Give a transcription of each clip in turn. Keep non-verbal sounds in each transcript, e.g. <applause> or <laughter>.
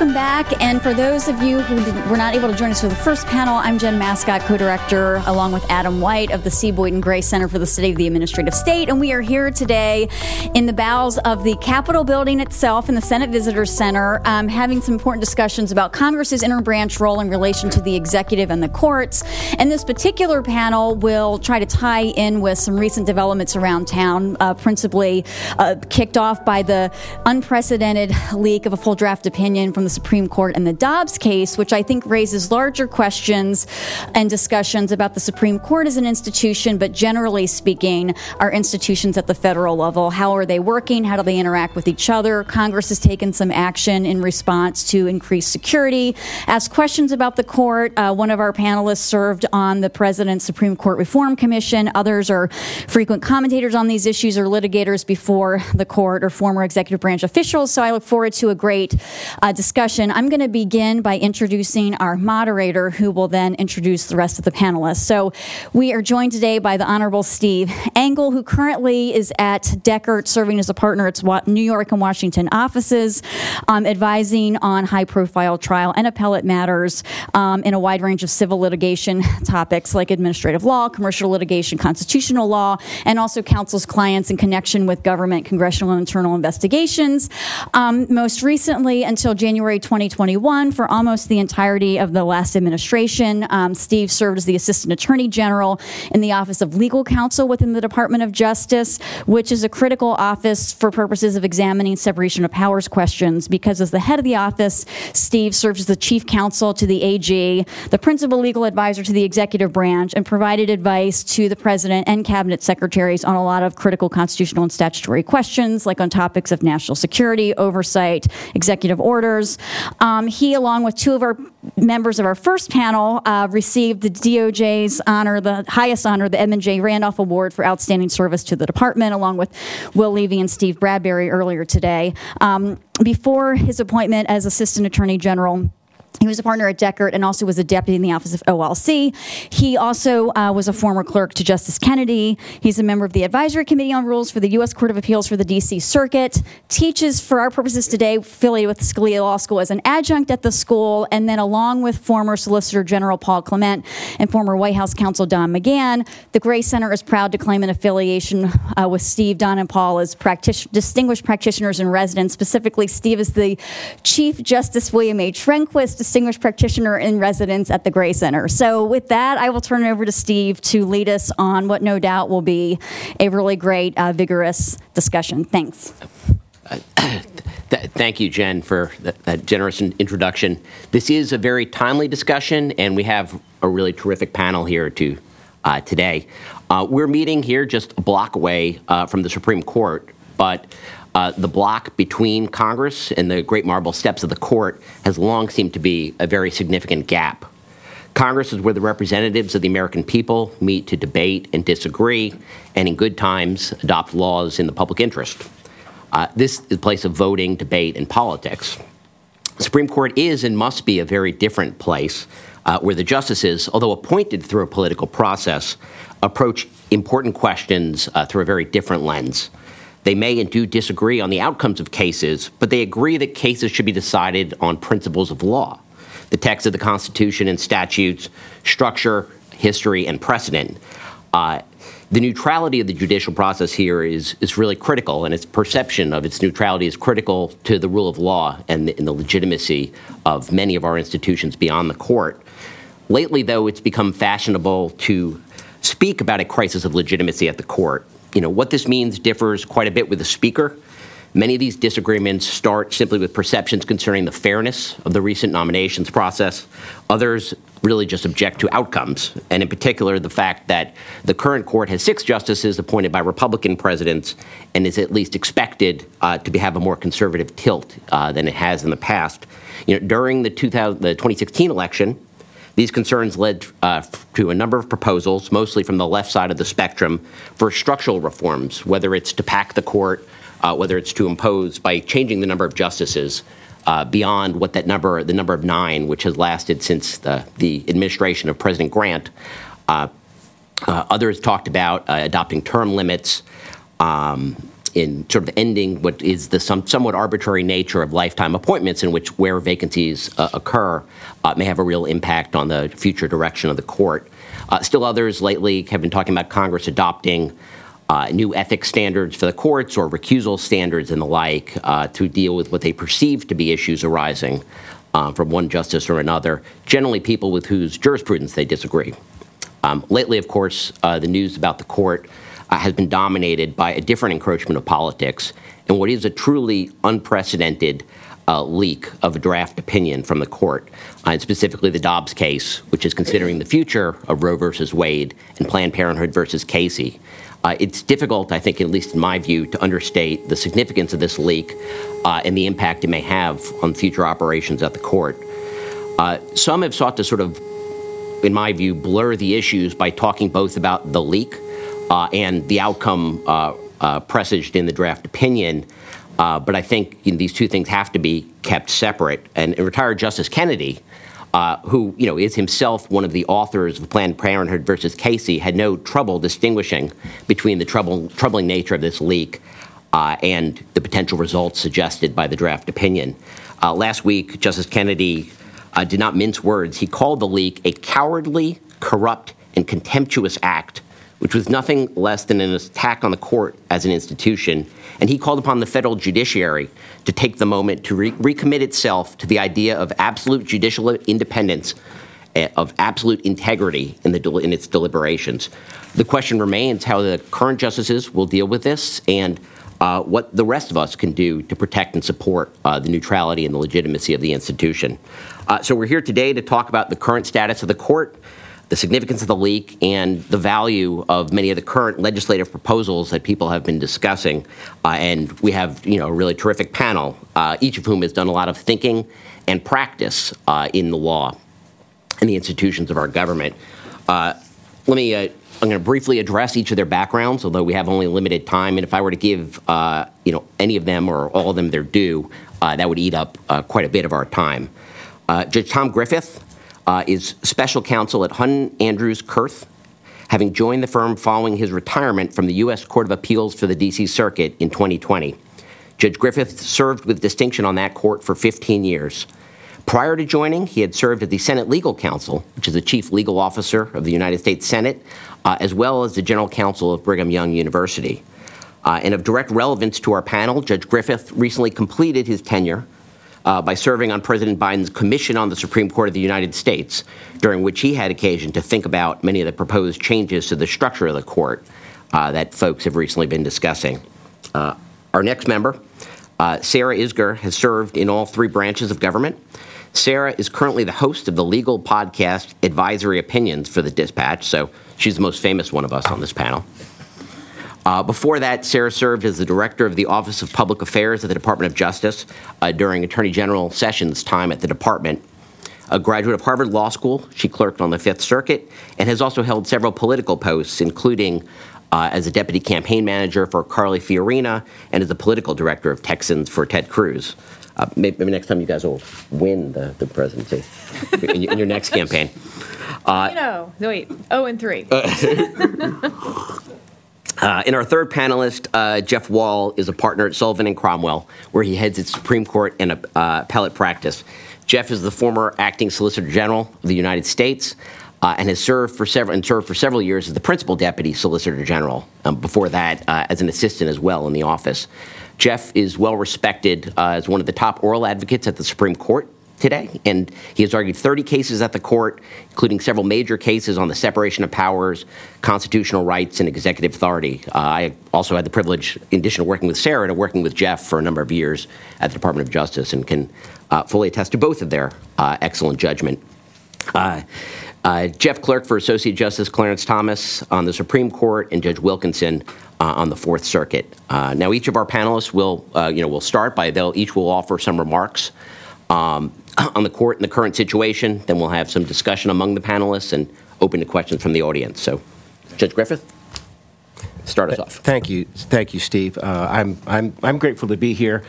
welcome back. And for those of you who were not able to join us for the first panel, I'm Jen Mascott, co director, along with Adam White of the C. Boyden Gray Center for the Study of the Administrative State. And we are here today in the bowels of the Capitol building itself in the Senate Visitors Center, um, having some important discussions about Congress's interbranch role in relation to the executive and the courts. And this particular panel will try to tie in with some recent developments around town, uh, principally uh, kicked off by the unprecedented leak of a full draft opinion from the Supreme Court in the Dobbs case, which I think raises larger questions and discussions about the Supreme Court as an institution, but generally speaking, our institutions at the federal level. How are they working? How do they interact with each other? Congress has taken some action in response to increased security. Asked questions about the court. Uh, one of our panelists served on the President's Supreme Court Reform Commission. Others are frequent commentators on these issues or litigators before the court or former executive branch officials. So I look forward to a great uh, discussion. I'm going to begin by introducing our moderator, who will then introduce the rest of the panelists. So we are joined today by the Honorable Steve Engel, who currently is at Dechert serving as a partner at New York and Washington offices, um, advising on high profile trial and appellate matters um, in a wide range of civil litigation topics like administrative law, commercial litigation, constitutional law, and also counsels clients in connection with government, congressional, and internal investigations. Um, most recently, until January 2021, for almost the entirety of the last administration, um, Steve served as the Assistant Attorney General in the Office of Legal Counsel within the Department of Justice, which is a critical office for purposes of examining separation of powers questions. Because as the head of the office, Steve serves as the Chief Counsel to the AG, the Principal Legal Advisor to the Executive Branch, and provided advice to the President and Cabinet Secretaries on a lot of critical constitutional and statutory questions, like on topics of national security, oversight, executive orders. Um, he, along with two of our members of our first panel, uh, received the DOJ's honor, the highest honor, the Edmund J. Randolph Award for Outstanding Service to the Department, along with Will Levi and Steve Bradbury earlier today. Um, before his appointment as Assistant Attorney General, he was a partner at Dechert and also was a deputy in the office of OLC. He also uh, was a former clerk to Justice Kennedy. He's a member of the Advisory Committee on Rules for the U.S. Court of Appeals for the D.C. Circuit. Teaches, for our purposes today, affiliated with Scalia Law School as an adjunct at the school, and then along with former Solicitor General Paul Clement and former White House counsel Don McGahn, the Gray Center is proud to claim an affiliation uh, with Steve, Don, and Paul as practic- distinguished practitioners in residence. Specifically, Steve is the Chief Justice William H. Rehnquist distinguished practitioner in residence at the Gray Center. So, with that, I will turn it over to Steve to lead us on what no doubt will be a really great, uh, vigorous discussion. Thanks. <coughs> Thank you, Jen, for that, that, generous introduction. This is a very timely discussion, and we have a really terrific panel here to, uh, today. Uh, we're meeting here just a block away uh, from the Supreme Court, but uh, the block between Congress and the great marble steps of the court has long seemed to be a very significant gap. Congress is where the representatives of the American people meet to debate and disagree, and in good times, adopt laws in the public interest. Uh, this is a place of voting, debate, and politics. The Supreme Court is and must be a very different place uh, where the justices, although appointed through a political process, approach important questions uh, through a very different lens. They may and do disagree on the outcomes of cases, but they agree that cases should be decided on principles of law, the text of the Constitution and statutes, structure, history, and precedent. Uh, the neutrality of the judicial process here is, is really critical, and its perception of its neutrality is critical to the rule of law and the, and the legitimacy of many of our institutions beyond the court. Lately, though, it's become fashionable to speak about a crisis of legitimacy at the court you know, what this means differs quite a bit with the speaker. Many of these disagreements start simply with perceptions concerning the fairness of the recent nominations process. Others really just object to outcomes, and in particular, the fact that the current court has six justices appointed by Republican presidents and is at least expected uh, to have a more conservative tilt uh, than it has in the past. You know, during the, 2000, the 2016 election, these concerns led uh, to a number of proposals, mostly from the left side of the spectrum, for structural reforms, whether it's to pack the court, uh, whether it's to impose by changing the number of justices uh, beyond what that number, the number of nine, which has lasted since the, the administration of President Grant. Uh, uh, others talked about uh, adopting term limits. Um, in sort of ending what is the some, somewhat arbitrary nature of lifetime appointments, in which where vacancies uh, occur uh, may have a real impact on the future direction of the court. Uh, still, others lately have been talking about Congress adopting. Uh, new ethics standards for the courts or recusal standards and the like uh, to deal with what they perceive to be issues arising uh, from one justice or another, generally people with whose jurisprudence they disagree. Um, lately, of course, the news about the court uh, has been dominated by a different encroachment of politics and what is a truly unprecedented uh, leak of a draft opinion from the court, uh, and specifically the Dobbs case, which is considering the future of Roe versus Wade and Planned Parenthood versus Casey. Uh, it's difficult, I think, at least in my view, to understate the significance of this leak uh, and the impact it may have on future operations at the court. Uh, some have sought to sort of, in my view, blur the issues by talking both about the leak and the outcome uh, uh, presaged in the draft opinion. Uh, but I think you know, these two things have to be kept separate. And, and retired Justice Kennedy, uh, who you know is himself one of the authors of Planned Parenthood versus Casey, had no trouble distinguishing between the trouble, troubling nature of this leak uh, and the potential results suggested by the draft opinion. last week, Justice Kennedy did not mince words. He called the leak a cowardly, corrupt, and contemptuous act which was nothing less than an attack on the court as an institution, and he called upon the federal judiciary to take the moment to re- recommit itself to the idea of absolute judicial independence, uh, of absolute integrity in, the, in its deliberations. The question remains how the current justices will deal with this and uh, what the rest of us can do to protect and support uh, the neutrality and the legitimacy of the institution. Uh, so, we're here today to talk about the current status of the court the significance of the leak and the value of many of the current legislative proposals that people have been discussing. Uh, and we have, you know, a really terrific panel, uh, each of whom has done a lot of thinking and practice uh, in the law and the institutions of our government. Uh, let me. Uh, I'm going to briefly address each of their backgrounds, although we have only limited time. And if I were to give, uh, you know, any of them or all of them their due, that would eat up quite a bit of our time. Judge Tom Griffith uh, is special counsel at Hunton Andrews Kurth, having joined the firm following his retirement from the U.S. Court of Appeals for the D.C. Circuit in 2020. Judge Griffith served with distinction on that court for 15 years. Prior to joining, he had served at the Senate Legal Counsel, which is the chief legal officer of the United States Senate, uh, as well as the general counsel of Brigham Young University. Uh, and of direct relevance to our panel, Judge Griffith recently completed his tenure uh, by serving on President Biden's Commission on the Supreme Court of the United States, during which he had occasion to think about many of the proposed changes to the structure of the court uh, that folks have recently been discussing. Uh, our next member, uh, Sarah Isgur, has served in all three branches of government. Sarah is currently the host of the legal podcast Advisory Opinions for the Dispatch, so she's the most famous one of us on this panel. Uh, before that, Sarah served as the director of the Office of Public Affairs at the Department of Justice uh, during Attorney General Sessions' time at the department. A graduate of Harvard Law School, she clerked on the Fifth Circuit and has also held several political posts, including uh, as a deputy campaign manager for Carly Fiorina and as the political director of Texans for Ted Cruz. Uh, maybe, maybe, next time you guys will win the, the presidency in, in, your next campaign. Uh, <laughs> you know, wait, 0 and 3. <laughs> Uh, and our third panelist, uh, Jeff Wall, is a partner at Sullivan and Cromwell, where he heads its Supreme Court and uh, appellate practice. Jeff is the former acting Solicitor General of the United States uh, and has served for several and served for several years as the principal deputy Solicitor General. Um, before that, uh, as an assistant as well in the office. Jeff is well respected uh, as one of the top oral advocates at the Supreme Court today, and he has argued 30 cases at the court, including several major cases on the separation of powers, constitutional rights, and executive authority. Uh, I also had the privilege, in addition to working with Sarah, to working with Jeff for a number of years at the Department of Justice, and can uh, fully attest to both of their uh, excellent judgment. Uh, uh, Jeff Clerk for Associate Justice Clarence Thomas on the Supreme Court, and Judge Wilkinson uh, on the Fourth Circuit. Uh, now, each of our panelists will, uh, you know, will start by they'll each will offer some remarks um, <coughs> on the court in the current situation. Then we'll have some discussion among the panelists and open to questions from the audience. So, Judge Griffith, start us off. Thank you, thank you, Steve. Uh, I'm I'm I'm grateful to be here.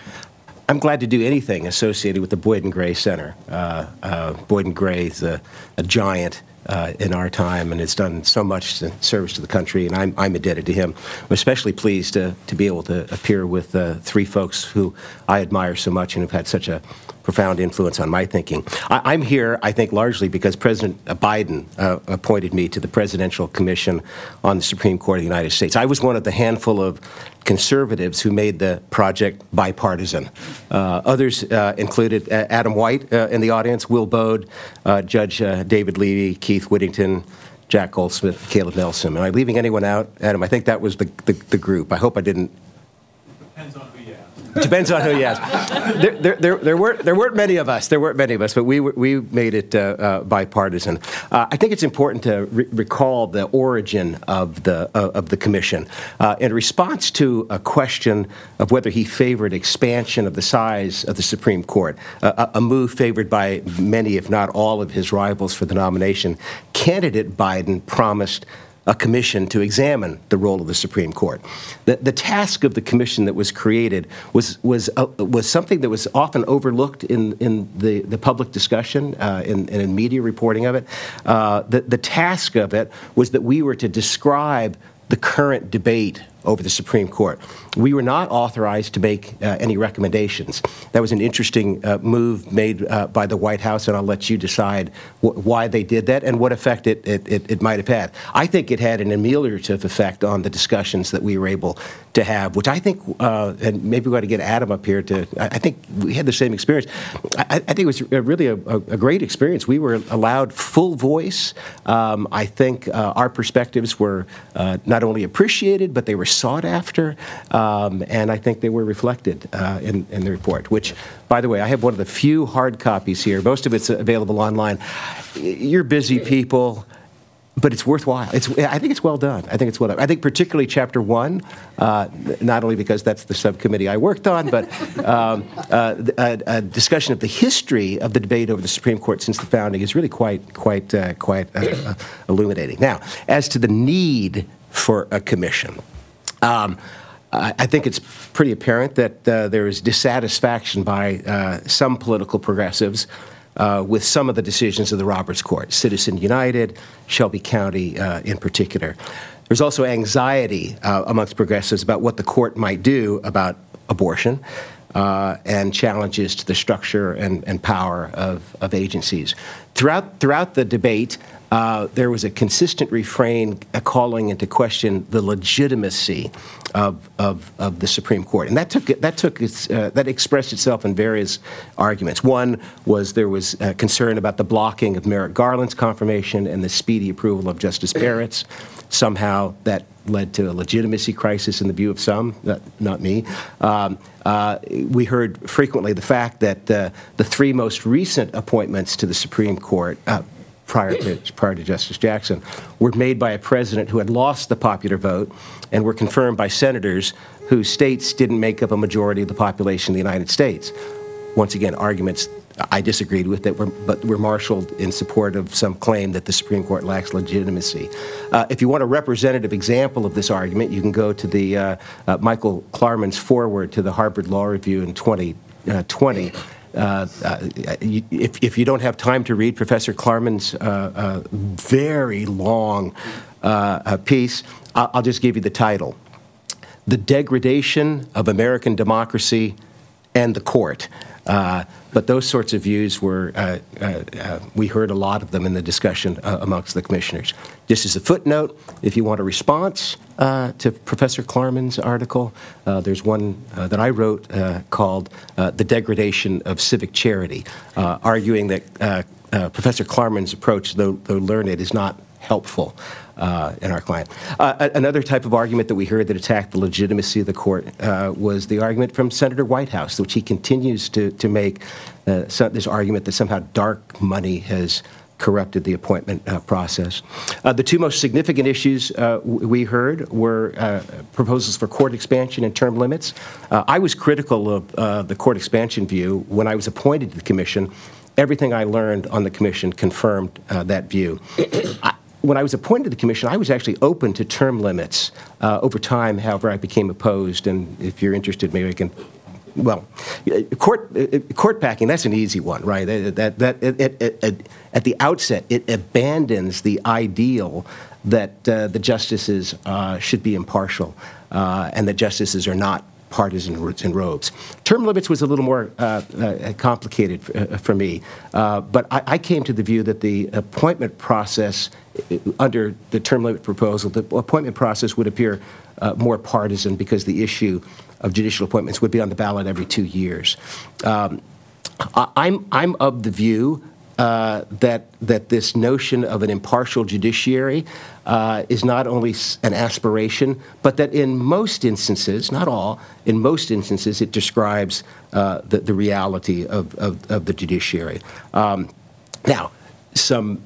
I'm glad to do anything associated with the Boyden Gray Center. Uh, uh, Boyden Gray is a, a giant uh, in our time and has done so much service to the country, and I'm, I'm indebted to him. I'm especially pleased to, to be able to appear with uh, three folks who I admire so much and have had such a profound influence on my thinking. I, am here, I think, largely because President Biden uh, appointed me to the Presidential Commission on the Supreme Court of the United States. I was one of the handful of conservatives who made the project bipartisan. Uh, others uh, included uh, Adam White uh, in the audience, Will Baude, uh, Judge David Levi, Keith Whittington, Jack Goldsmith, Caleb Nelson. Am I leaving anyone out? Adam, I think that was the, the, the group. I hope I didn't Depends on who you ask. There, there, there, there, weren't, there weren't many of us. There weren't many of us, but we, we made it uh, uh, bipartisan. Uh, I think it's important to re- recall the origin of the, uh, of the commission. Uh, in response to a question of whether he favored expansion of the size of the Supreme Court, a move favored by many, if not all, of his rivals for the nomination, candidate Biden promised a commission to examine the role of the Supreme Court. The, the task of the commission that was created was, was, uh, was something that was often overlooked in, in the, the public discussion uh, and in, in, media reporting of it. Uh, the, the task of it was that we were to describe the current debate over the Supreme Court. We were not authorized to make uh, any recommendations. That was an interesting uh, move made uh, by the White House, and I'll let you decide wh- why they did that and what effect it, it, it, it, might have had. I think it had an ameliorative effect on the discussions that we were able to have, which I think, uh, and maybe we ought to get Adam up here to, I, I think we had the same experience. I, I think it was really a, a, great experience. We were allowed full voice. Um, I think uh, our perspectives were uh, not only appreciated, but they were sought after, um, and I think they were reflected uh, in, in the report, which, by the way, I have one of the few hard copies here. Most of it's available online. You're busy people but it's worthwhile. It's, I think it's well done. I think it's well done. I think particularly chapter one, uh, not only because that's the subcommittee I worked on, but um, uh, a, a, discussion of the history of the debate over the Supreme Court since the founding is really quite, quite, uh, quite uh, uh, illuminating. Now, as to the need for a commission. Um, I think it's pretty apparent that uh, there is dissatisfaction by uh, some political progressives uh, with some of the decisions of the Roberts Court, Citizen United, Shelby County uh, in particular. There's also anxiety uh, amongst progressives about what the court might do about abortion. Uh, and challenges to the structure and, and power of, of agencies. Throughout, throughout the debate, uh, there was a consistent refrain calling into question the legitimacy of, of, of the Supreme Court, and that took that took its, uh, that expressed itself in various arguments. One was there was concern about the blocking of Merrick Garland's confirmation and the speedy approval of Justice Barrett's. Somehow that led to a legitimacy crisis in the view of some, not, not me. Um, uh, we heard frequently the fact that uh, the three most recent appointments to the Supreme Court, uh, prior to, prior to Justice Jackson were made by a president who had lost the popular vote and were confirmed by senators whose states didn't make up a majority of the population of the United States. Once again, arguments I disagreed with that were, but were marshaled in support of some claim that the Supreme Court lacks legitimacy. Uh, if you want a representative example of this argument, you can go to the uh, uh, Michael Klarman's foreword to the Harvard Law Review in 2020. Uh, uh, if, if you don't have time to read Professor Klarman's uh, very long piece, I'll just give you the title The Degradation of American Democracy and the Court. Uh, but those sorts of views were, uh, uh, we heard a lot of them in the discussion amongst the commissioners. Just as a footnote, if you want a response to Professor Klarman's article, there's one that I wrote called The Degradation of Civic Charity, arguing that Professor Klarman's approach, though, though learned, is not helpful uh, in our client. Uh, another type of argument that we heard that attacked the legitimacy of the court uh, was the argument from Senator Whitehouse, which he continues to, to make uh, so, this argument that somehow dark money has corrupted the appointment uh, process. Uh, the two most significant issues uh, we heard were uh, proposals for court expansion and term limits. I was critical of the court expansion view when I was appointed to the commission. Everything I learned on the commission confirmed that view. When I was appointed to the commission, I was actually open to term limits. Uh, over time, however, I became opposed, and if you're interested, maybe I can well, court court packing. That's an easy one, right? That that, that it, it, it, at the outset it abandons the ideal that uh, the justices uh, should be impartial uh, and that justices are not partisan in robes. Term limits was a little more uh, uh, complicated for, uh, for me, but I, I, came to the view that the appointment process under the term limit proposal, the appointment process would appear more partisan because the issue of judicial appointments would be on the ballot every two years. Um, I'm, I'm of the view uh, that that this notion of an impartial judiciary uh, is not only an aspiration, but that in most instances, not all, in most instances, it describes uh, the, the reality of, of, of the judiciary. Um, now, some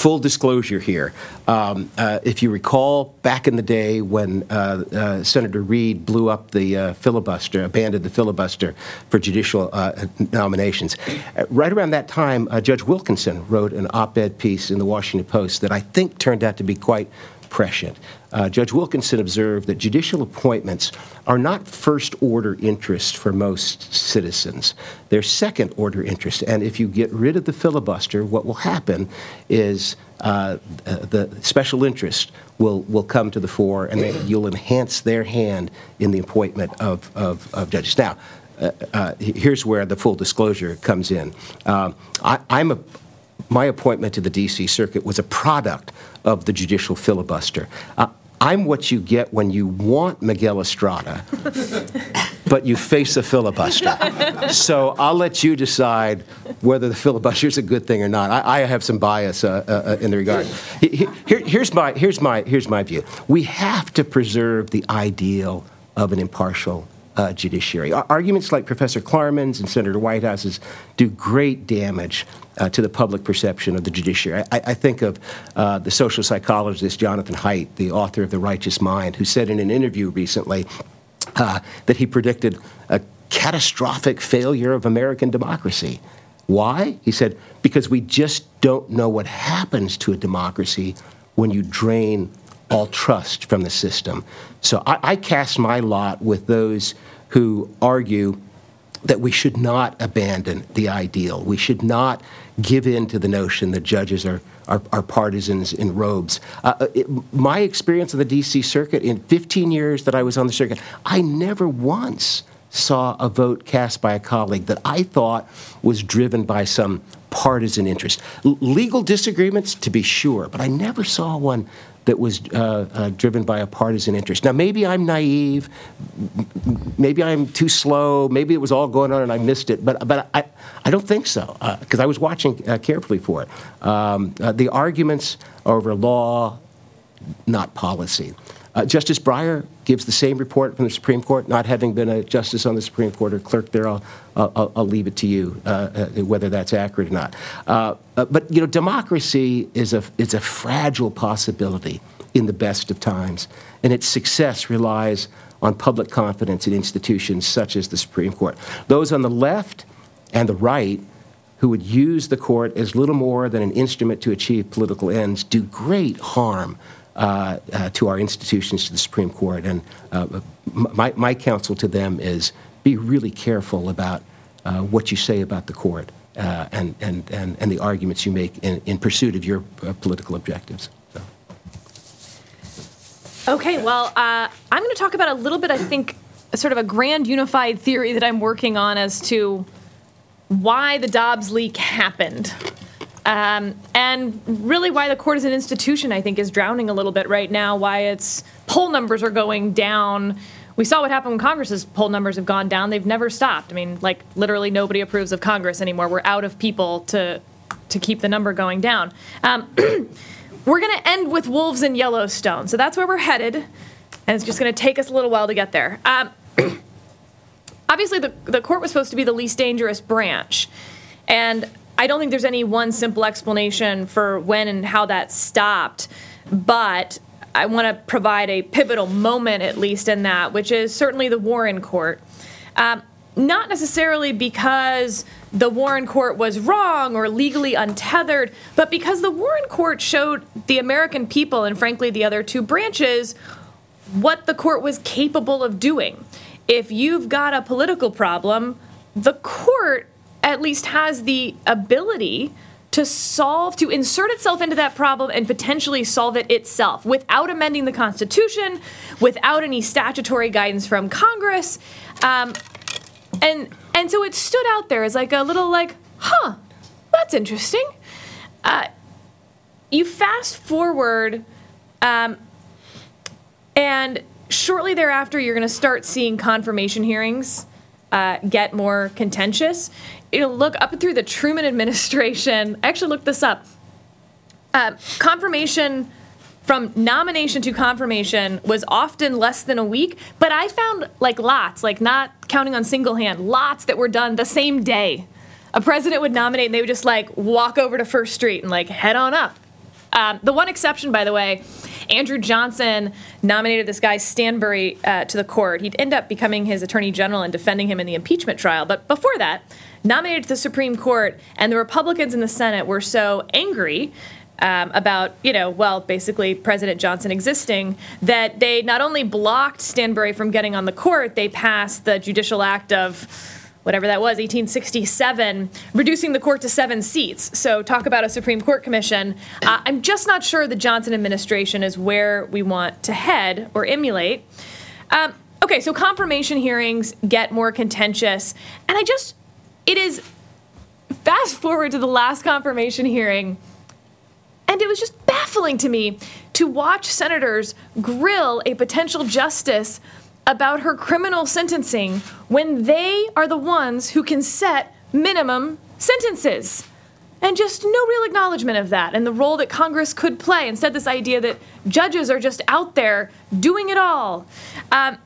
full disclosure here. Um, uh, if you recall, back in the day when uh, uh, Senator Reid blew up the uh, filibuster, abandoned the filibuster for judicial uh, nominations, uh, right around that time, Judge Wilkinson wrote an op ed piece in the Washington Post that I think turned out to be quite prescient. Uh, Judge Wilkinson observed that judicial appointments are not first order interest for most citizens. They're second order interest. And if you get rid of the filibuster, what will happen is uh, the special interest will, will come to the fore and you'll enhance their hand in the appointment of, of, of judges. Now, uh, uh, here's where the full disclosure comes in. Um, I, am a my appointment to the D.C. Circuit was a product of the judicial filibuster. Uh, I'm what you get when you want Miguel Estrada, <laughs> but you face a filibuster. So I'll let you decide whether the filibuster is a good thing or not. I, I have some bias uh, uh, uh in the regard. Here, here's, my, here's, my, here's my view. We have to preserve the ideal of an impartial uh, judiciary. Arguments like Professor Klarman's and Senator Whitehouse's do great damage uh, to the public perception of the judiciary. I, I think of uh, the social psychologist Jonathan Haidt, the author of The Righteous Mind, who said in an interview recently uh, that he predicted a catastrophic failure of American democracy. Why? He said, because we just don't know what happens to a democracy when you drain all trust from the system. So I, I cast my lot with those who argue that we should not abandon the ideal. We should not give in to the notion that judges are, are, are partisans in robes. Uh, uh it, my experience of the D.C. Circuit in 15 years that I was on the circuit, I never once saw a vote cast by a colleague that I thought was driven by some partisan interest. L- legal disagreements, to be sure, but I never saw one that was uh, uh, driven by a partisan interest. Now, maybe I'm naive, maybe I'm too slow, maybe it was all going on and I missed it, but, but I, I don't think so, because uh, I was watching uh, carefully for it. Um, uh, the arguments over law, not policy. Uh, justice Breyer gives the same report from the Supreme Court. Not having been a justice on the Supreme Court or clerk there, I'll, I'll, I'll leave it to you uh, uh, whether that's accurate or not. Uh, but you know, democracy is a is a fragile possibility in the best of times, and its success relies on public confidence in institutions such as the Supreme Court. Those on the left and the right who would use the court as little more than an instrument to achieve political ends do great harm uh, uh, to our institutions, to the Supreme Court. And uh, my, my counsel to them is be really careful about uh, what you say about the court uh, and, and, and, and the arguments you make in, in pursuit of your uh, political objectives. So. Okay, well, I'm going to talk about a little bit, I think, sort of a grand unified theory that I'm working on as to why the Dobbs leak happened. Um, and really, why the court as an institution, I think, is drowning a little bit right now. Why its poll numbers are going down. We saw what happened when Congress's poll numbers have gone down. They've never stopped. I mean, like literally nobody approves of Congress anymore. We're out of people to to keep the number going down. Um, <clears throat> we're going to end with wolves in Yellowstone, so that's where we're headed, and it's just going to take us a little while to get there. Um, <clears throat> obviously, the the court was supposed to be the least dangerous branch, and I don't think there's any one simple explanation for when and how that stopped, but I want to provide a pivotal moment, at least in that, which is certainly the Warren Court. Um, not necessarily because the Warren Court was wrong or legally untethered, but because the Warren Court showed the American people and, frankly, the other two branches what the court was capable of doing if you've got a political problem, the court at least has the ability to solve, to insert itself into that problem and potentially solve it itself without amending the Constitution, without any statutory guidance from Congress. Um, and and so it stood out there as like a little like, huh, that's interesting. Uh, you fast forward, um, and shortly thereafter, you're going to start seeing confirmation hearings uh, get more contentious. You know, look up through the Truman administration. I <laughs> actually looked this up. Uh, confirmation from nomination to confirmation was often less than a week, but I found like lots, like not counting on single hand, lots that were done the same day. A president would nominate and they would just like walk over to First Street and like head on up. Um, the one exception, by the way, Andrew Johnson nominated this guy Stanbery uh, to the court. He'd end up becoming his attorney general and defending him in the impeachment trial. But before that, nominated to the Supreme Court, and the Republicans in the Senate were so angry um, about, you know, well, basically President Johnson existing, that they not only blocked Stanbery from getting on the court, they passed the Judicial Act of whatever that was, 1867, reducing the court to seven seats. So, talk about a Supreme Court commission. Uh, I'm just not sure the Johnson administration is where we want to head or emulate. Um, okay, so confirmation hearings get more contentious. And I just, it is fast forward to the last confirmation hearing. And it was just baffling to me to watch senators grill a potential justice about her criminal sentencing when they are the ones who can set minimum sentences. And just no real acknowledgement of that and the role that Congress could play. Instead, this idea that judges are just out there doing it all. Um,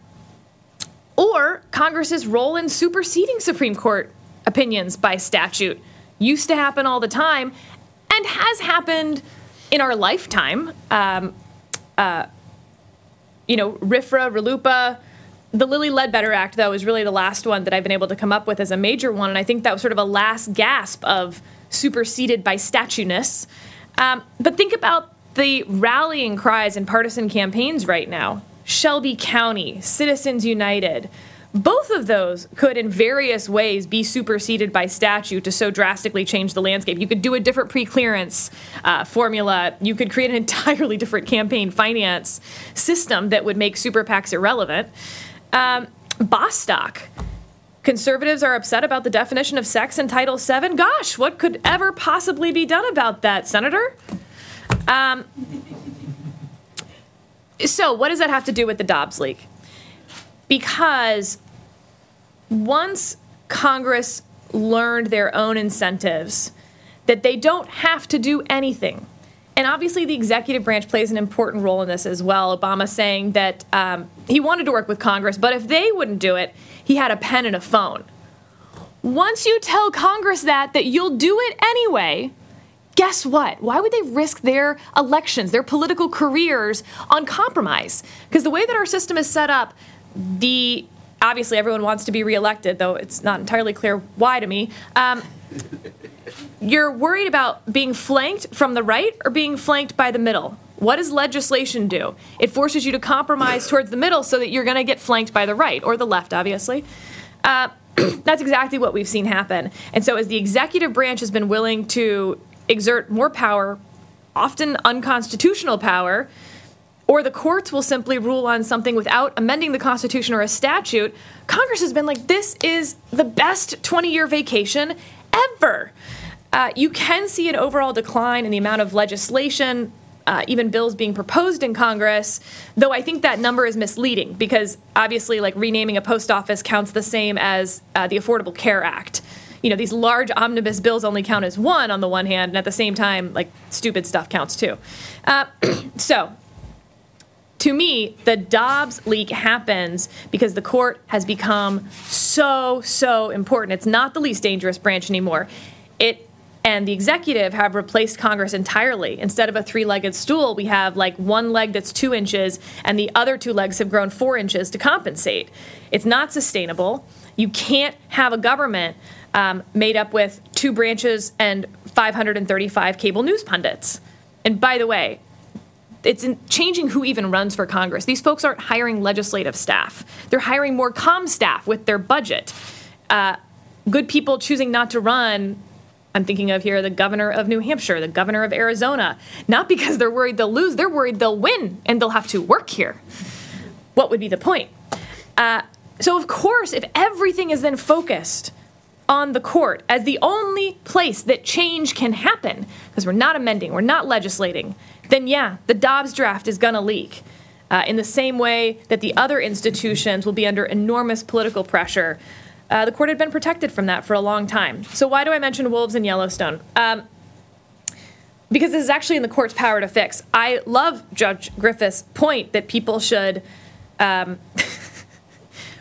or Congress's role in superseding Supreme Court opinions by statute used to happen all the time and has happened in our lifetime. Um, uh, you know, RFRA, RLUIPA, the Lilly Ledbetter Act, though, is really the last one that I've been able to come up with as a major one. And I think that was sort of a last gasp of superseded by statueness. Um, but think about the rallying cries and partisan campaigns right now Shelby County, Citizens United. Both of those could, in various ways, be superseded by statute to so drastically change the landscape. You could do a different pre-clearance uh, formula. You could create an <laughs> entirely different campaign finance system that would make super PACs irrelevant. Um, Bostock. Conservatives are upset about the definition of sex in Title VII. Gosh, what could ever possibly be done about that, Senator? Um, so, what does that have to do with the Dobbs leak? Because once Congress learned their own incentives, that they don't have to do anything. And obviously, the executive branch plays an important role in this as well. Obama saying that um, he wanted to work with Congress, but if they wouldn't do it, he had a pen and a phone. Once you tell Congress that, that you'll do it anyway, guess what? Why would they risk their elections, their political careers on compromise? Because the way that our system is set up, the obviously everyone wants to be reelected, though it's not entirely clear why to me. Um, you're worried about being flanked from the right or being flanked by the middle. What does legislation do? It forces you to compromise towards the middle so that you're going to get flanked by the right or the left, obviously. Uh, <clears throat> that's exactly what we've seen happen. And so, as the executive branch has been willing to exert more power, often unconstitutional power, or the courts will simply rule on something without amending the Constitution or a statute, Congress has been like, this is the best 20 year vacation ever. Uh, you can see an overall decline in the amount of legislation, uh, even bills being proposed in Congress, though I think that number is misleading because obviously, like renaming a post office counts the same as uh, the Affordable Care Act. You know, these large omnibus bills only count as one on the one hand, and at the same time, like stupid stuff counts too. Uh, <clears throat> so, to me, the Dobbs leak happens because the court has become so, so important. It's not the least dangerous branch anymore. It and the executive have replaced Congress entirely. Instead of a three legged stool, we have like one leg that's two inches, and the other two legs have grown four inches to compensate. It's not sustainable. You can't have a government um, made up with two branches and 535 cable news pundits. And by the way, it's in changing who even runs for Congress. These folks aren't hiring legislative staff; they're hiring more com staff with their budget. Uh, good people choosing not to run. I'm thinking of here the governor of New Hampshire, the governor of Arizona, not because they're worried they'll lose, they're worried they'll win and they'll have to work here. What would be the point? Uh, so, of course, if everything is then focused on the court as the only place that change can happen, because we're not amending, we're not legislating, then yeah, the Dobbs draft is going to leak. Uh, in the same way that the other institutions will be under enormous political pressure. Uh, the court had been protected from that for a long time. So, why do I mention wolves in Yellowstone? Um, because this is actually in the court's power to fix. I love Judge Griffith's point that people should. Um, <laughs>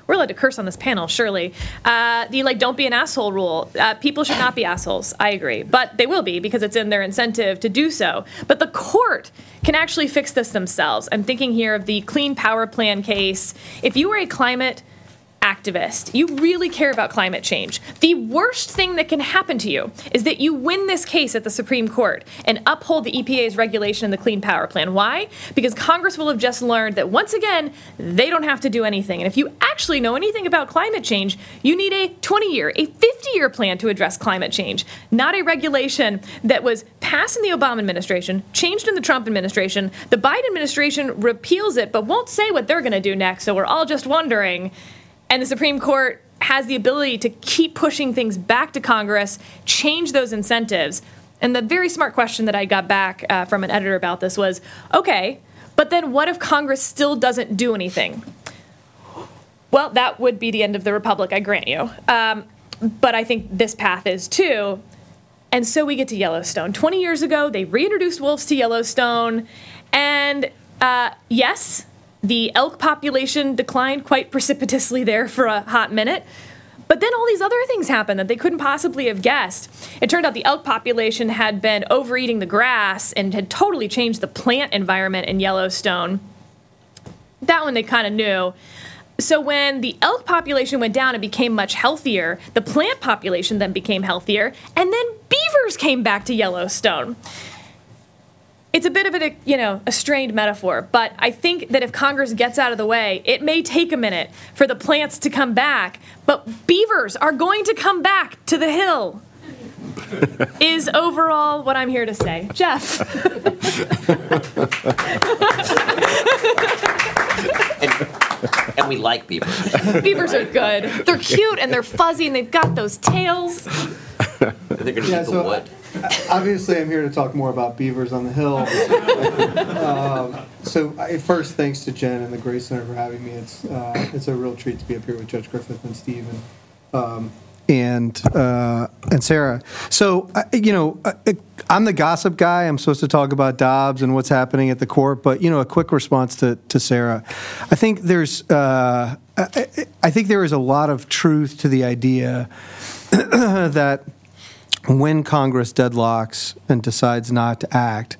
we're allowed to curse on this panel, surely. Uh, the like, don't be an asshole rule. Uh, people should not be assholes. I agree, but they will be because it's in their incentive to do so. But the court can actually fix this themselves. I'm thinking here of the Clean Power Plan case. If you were a climate activist, you really care about climate change, the worst thing that can happen to you is that you win this case at the Supreme Court and uphold the EPA's regulation in the Clean Power Plan. Why? Because Congress will have just learned that once again, they don't have to do anything. And if you actually know anything about climate change, you need a 20 year, a 50 year plan to address climate change, not a regulation that was passed in the Obama administration, changed in the Trump administration. The Biden administration repeals it, but won't say what they're going to do next. So we're all just wondering. And the Supreme Court has the ability to keep pushing things back to Congress, change those incentives. And the very smart question that I got back uh, from an editor about this was okay, but then what if Congress still doesn't do anything? Well, that would be the end of the Republic, I grant you. Um, but I think this path is too. And so we get to Yellowstone. 20 years ago, they reintroduced wolves to Yellowstone. And uh, yes, the elk population declined quite precipitously there for a hot minute. But then all these other things happened that they couldn't possibly have guessed. It turned out the elk population had been overeating the grass and had totally changed the plant environment in Yellowstone. That one they kind of knew. So when the elk population went down and became much healthier, the plant population then became healthier, and then beavers came back to Yellowstone it's a bit of a you know a strained metaphor, but I think that if Congress gets out of the way, it may take a minute for the plants to come back, but beavers are going to come back to the hill. <laughs> is overall what I'm here to say. Jeff. and, and we like beavers. Beavers are good. They're cute and they're fuzzy and they've got those tails. They're going to Yeah, eat the so- wood. Obviously, I'm here to talk more about beavers on the hill. um, so, I, first, thanks to Jen and the Gray Center for having me. It's uh, it's a real treat to be up here with Judge Griffith and Steve and um, and uh, and Sarah. So, I you know, I, I'm the gossip guy. I'm supposed to talk about Dobbs and what's happening at the court. But you know, a quick response to to Sarah. I think there's uh, I, I think there is a lot of truth to the idea <clears throat> that when Congress deadlocks and decides not to act,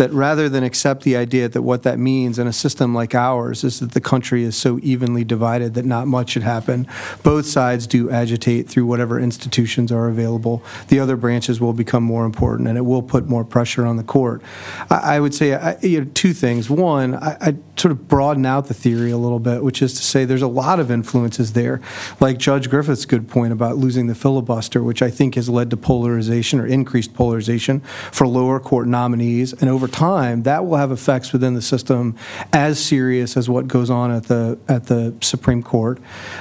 that rather than accept the idea that what that means in a system like ours is that the country is so evenly divided that not much should happen, both sides do agitate through whatever institutions are available. The other branches will become more important, and it will put more pressure on the court. I, I would say I, you know, two things. One, I, I sort of broaden out the theory a little bit, which is to say there's a lot of influences there, like Judge Griffith's good point about losing the filibuster, which I think has led to polarization or increased polarization for lower court nominees, and over time that will have effects within the system as serious as what goes on at the at the Supreme Court.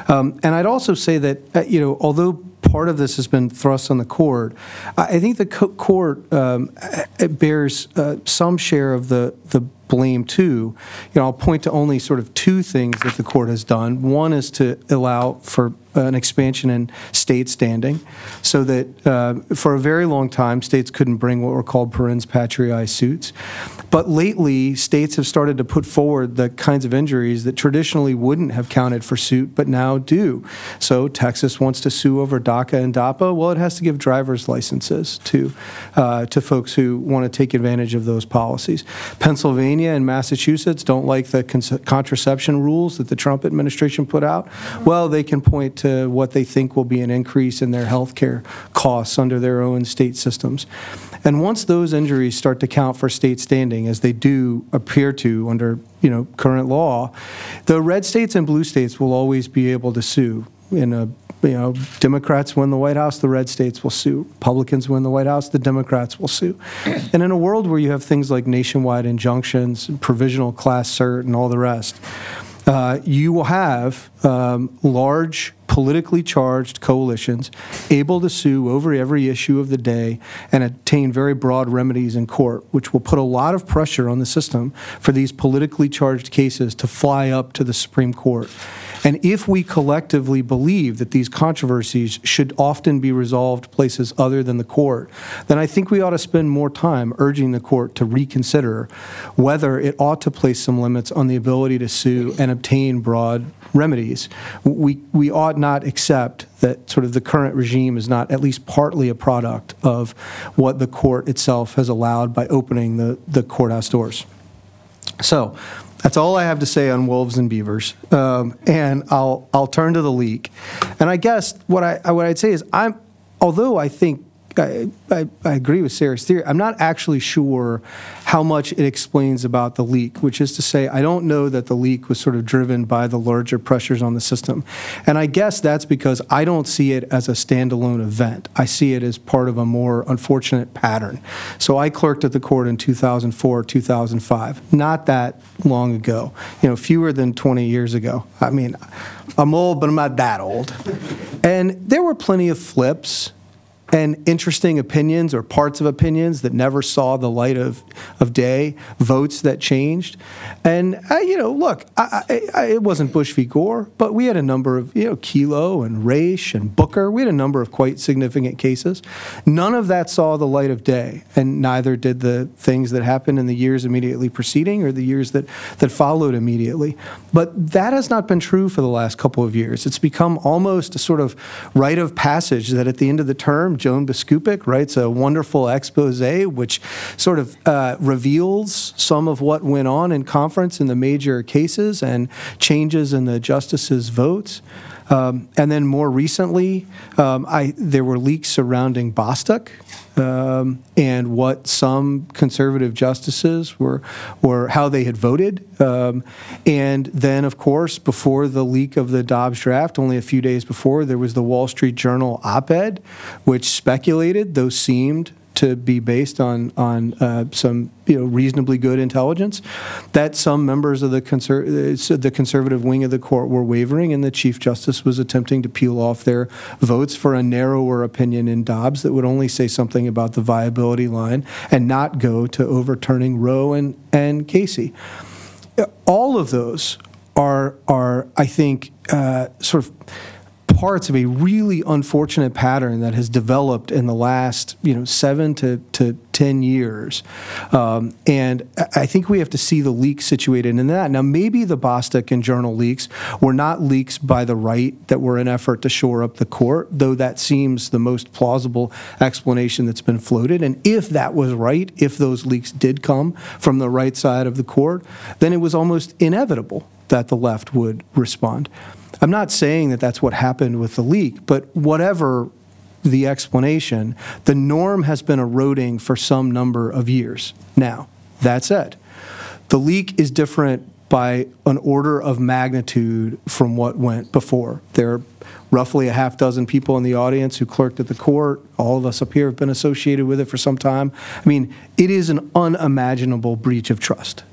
Um, and I'd also say that uh, you know although part of this has been thrust on the court. I think the co- court um, bears uh, some share of the the blame too. You know, I'll point to only sort of two things that the court has done. One is to allow for an expansion in state standing, so that uh, for a very long time states couldn't bring what were called parens patriae suits. But lately, states have started to put forward the kinds of injuries that traditionally wouldn't have counted for suit, but now do. So Texas wants to sue over DACA and DAPA. Well, it has to give driver's licenses to uh, to folks who want to take advantage of those policies. Pennsylvania and Massachusetts don't like the con- contraception rules that the Trump administration put out. Well, they can point to what they think will be an increase in their health care costs under their own state systems. And once those injuries start to count for state standing, as they do appear to under you know current law, the red states and blue states will always be able to sue in a you know, Democrats win the White House, the red states will sue. Republicans win the White House, the Democrats will sue. <clears throat> And in a world where you have things like nationwide injunctions, provisional class cert, and all the rest, uh, you will have um, large politically charged coalitions able to sue over every issue of the day and attain very broad remedies in court, which will put a lot of pressure on the system for these politically charged cases to fly up to the Supreme Court. And if we collectively believe that these controversies should often be resolved places other than the court, then I think we ought to spend more time urging the court to reconsider whether it ought to place some limits on the ability to sue and obtain broad remedies. We, we ought not accept that sort of the current regime is not at least partly a product of what the court itself has allowed by opening the, the courthouse doors. So that's all I have to say on wolves and beavers. Um, and I'll I'll turn to the leak. And I guess what I what I'd say is I'm although I think I, I, I, agree with Sarah's theory. I'm not actually sure how much it explains about the leak, which is to say, I don't know that the leak was sort of driven by the larger pressures on the system. And I guess that's because I don't see it as a standalone event. I see it as part of a more unfortunate pattern. So I clerked at the court in 2004, 2005, not that long ago, you know, fewer than 20 years ago. I mean, I'm old, but I'm not that old. And there were plenty of flips and interesting opinions or parts of opinions that never saw the light of, of day, votes that changed. And, uh, you know, look, I, I, I, it wasn't Bush v. Gore, but we had a number of, you know, Kelo and Raich and Booker. We had a number of quite significant cases. None of that saw the light of day, and neither did the things that happened in the years immediately preceding or the years that, that followed immediately. But that has not been true for the last couple of years. It's become almost a sort of rite of passage that at the end of the term, Joan Biskupic writes a wonderful expose which sort of uh, reveals some of what went on in conference in the major cases and changes in the justices' votes. Um, and then more recently, um, I, there were leaks surrounding Bostock um, and what some conservative justices were, were how they had voted. Um, and then, of course, before the leak of the Dobbs draft, only a few days before, there was the Wall Street Journal op ed, which speculated, though seemed to be based on on uh, some you know reasonably good intelligence that some members of the conser- the conservative wing of the court were wavering and the chief justice was attempting to peel off their votes for a narrower opinion in Dobbs that would only say something about the viability line and not go to overturning Roe and and Casey. All of those are are I think uh, sort of parts of a really unfortunate pattern that has developed in the last you know seven to, to 10 years. Um, and I think we have to see the leaks situated in that. Now, maybe the Bostock and Journal leaks were not leaks by the right that were an effort to shore up the court, though that seems the most plausible explanation that's been floated. And if that was right, if those leaks did come from the right side of the court, then it was almost inevitable that the left would respond. I'm not saying that that's what happened with the leak, but whatever the explanation, the norm has been eroding for some number of years. Now, that said, the leak is different by an order of magnitude from what went before. There are roughly a half dozen people in the audience who clerked at the court. All of us up here have been associated with it for some time. I mean, it is an unimaginable breach of trust.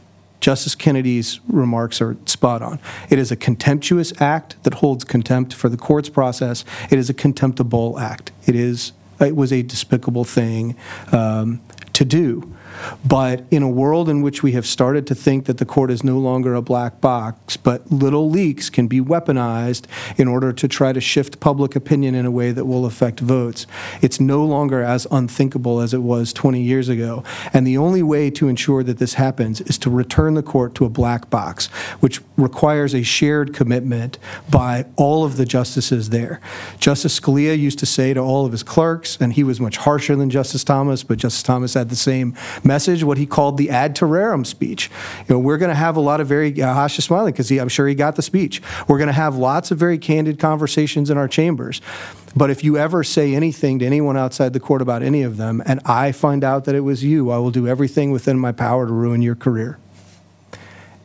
Justice Kennedy's remarks are spot on. It is a contemptuous act that holds contempt for the court's process. It is a contemptible act. It is. It was a despicable thing um, to do. But in a world in which we have started to think that the court is no longer a black box, but little leaks can be weaponized in order to try to shift public opinion in a way that will affect votes, it's no longer as unthinkable as it was 20 years ago. And the only way to ensure that this happens is to return the court to a black box, which requires a shared commitment by all of the justices there. Justice Scalia used to say to all of his clerks, and he was much harsher than Justice Thomas, but Justice Thomas had the same message, what he called the ad terrorem speech. You know, we're going to have a lot of very, uh, Hash is smiling because I'm sure he got the speech. We're going to have lots of very candid conversations in our chambers. But if you ever say anything to anyone outside the court about any of them, and I find out that it was you, I will do everything within my power to ruin your career.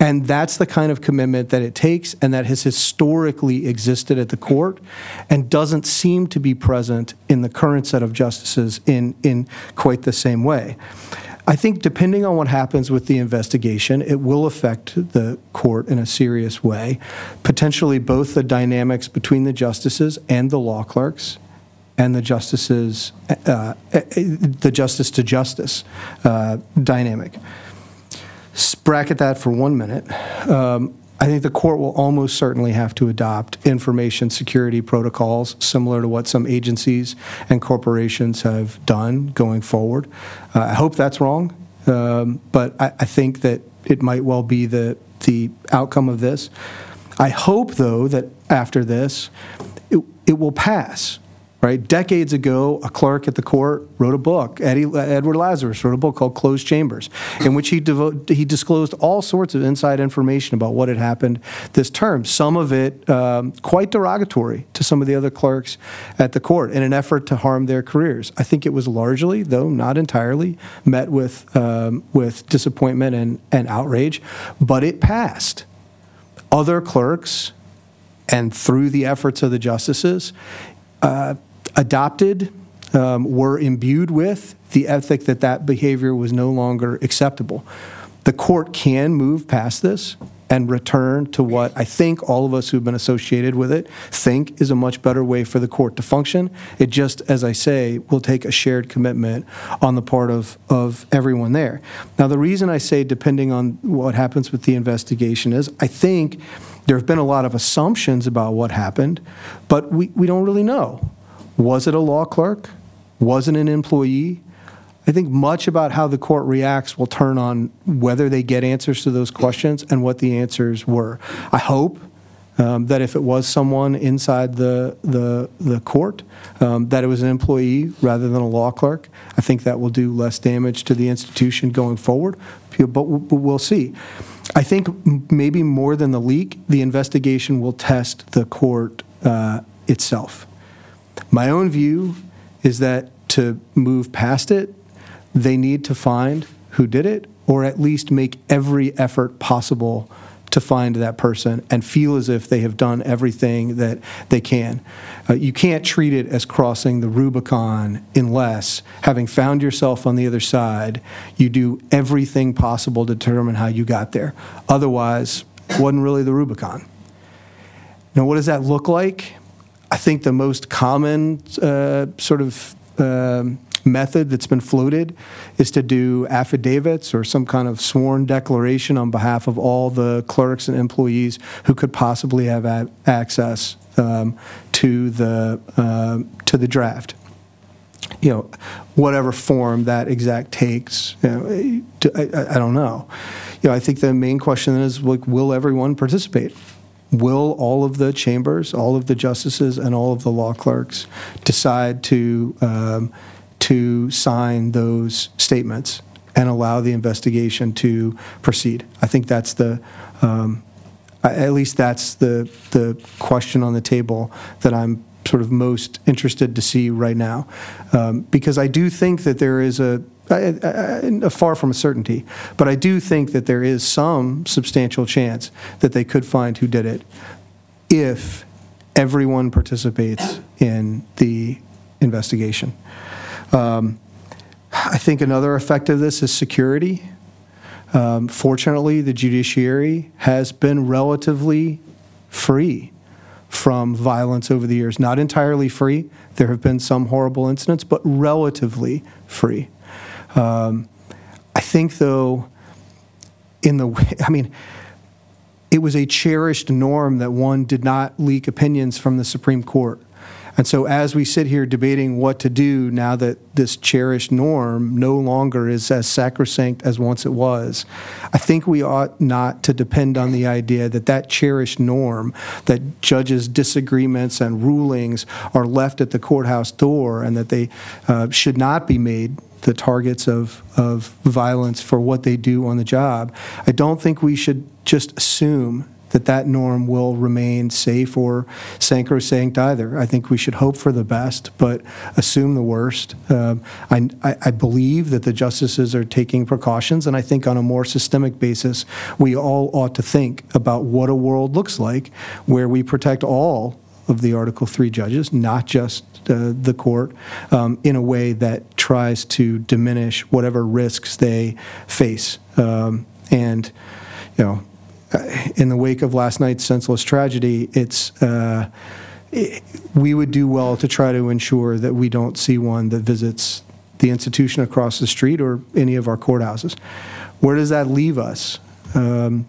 And that's the kind of commitment that it takes and that has historically existed at the court and doesn't seem to be present in the current set of justices in, in quite the same way. I think depending on what happens with the investigation, it will affect the court in a serious way, potentially both the dynamics between the justices and the law clerks and the justices, uh, the justice to justice uh, dynamic bracket that for one minute. Um, I think the court will almost certainly have to adopt information security protocols similar to what some agencies and corporations have done going forward. Uh, I hope that's wrong, um, but I, I think that it might well be the, the outcome of this. I hope, though, that after this, it, it will pass right? Decades ago, a clerk at the court wrote a book. Eddie, Edward Lazarus wrote a book called Closed Chambers, in which he, devo- he disclosed all sorts of inside information about what had happened this term, some of it um, quite derogatory to some of the other clerks at the court in an effort to harm their careers. I think it was largely, though not entirely, met with, um, with disappointment and, and outrage, but it passed. Other clerks, and through the efforts of the justices, uh, adopted, um, were imbued with the ethic that that behavior was no longer acceptable. The court can move past this and return to what I think all of us who've been associated with it think is a much better way for the court to function. It just, as I say, will take a shared commitment on the part of, of everyone there. Now, the reason I say depending on what happens with the investigation is I think there have been a lot of assumptions about what happened, but we, we don't really know. Was it a law clerk? Was it an employee? I think much about how the court reacts will turn on whether they get answers to those questions and what the answers were. I hope um, that if it was someone inside the the, the court, um, that it was an employee rather than a law clerk. I think that will do less damage to the institution going forward, but we'll see. I think maybe more than the leak, the investigation will test the court uh, itself. My own view is that to move past it, they need to find who did it, or at least make every effort possible to find that person and feel as if they have done everything that they can. Uh, you can't treat it as crossing the Rubicon unless, having found yourself on the other side, you do everything possible to determine how you got there. Otherwise, it wasn't really the Rubicon. Now, what does that look like? I think the most common uh, sort of um, method that's been floated is to do affidavits or some kind of sworn declaration on behalf of all the clerks and employees who could possibly have access um, to the uh, to the draft. You know, whatever form that exact takes, you know, I, I don't know. You know, I think the main question is, like, will everyone participate? Will all of the chambers, all of the justices, and all of the law clerks decide to um, to sign those statements and allow the investigation to proceed? I think that's the um, at least that's the the question on the table that I'm sort of most interested to see right now, um, because I do think that there is a far from a certainty, but I do think that there is some substantial chance that they could find who did it if everyone participates in the investigation. Um, I think another effect of this is security. Um, fortunately, the judiciary has been relatively free from violence over the years. Not entirely free. There have been some horrible incidents, but relatively free. Um, I think, though, in the, <laughs> I mean, it was a cherished norm that one did not leak opinions from the Supreme Court. And so, as we sit here debating what to do now that this cherished norm no longer is as sacrosanct as once it was, I think we ought not to depend on the idea that that cherished norm, that judges' disagreements and rulings are left at the courthouse door and that they uh, should not be made the targets of, of violence for what they do on the job. I don't think we should just assume that that norm will remain safe or sacrosanct either. I think we should hope for the best, but assume the worst. Um, I, I, believe that the justices are taking precautions, and I think on a more systemic basis, we all ought to think about what a world looks like where we protect all of the Article 3 judges, not just uh, the court, um, in a way that tries to diminish whatever risks they face. Um, and, you know, in the wake of last night's senseless tragedy, it's uh, it, we would do well to try to ensure that we don't see one that visits the institution across the street or any of our courthouses. Where does that leave us? Um,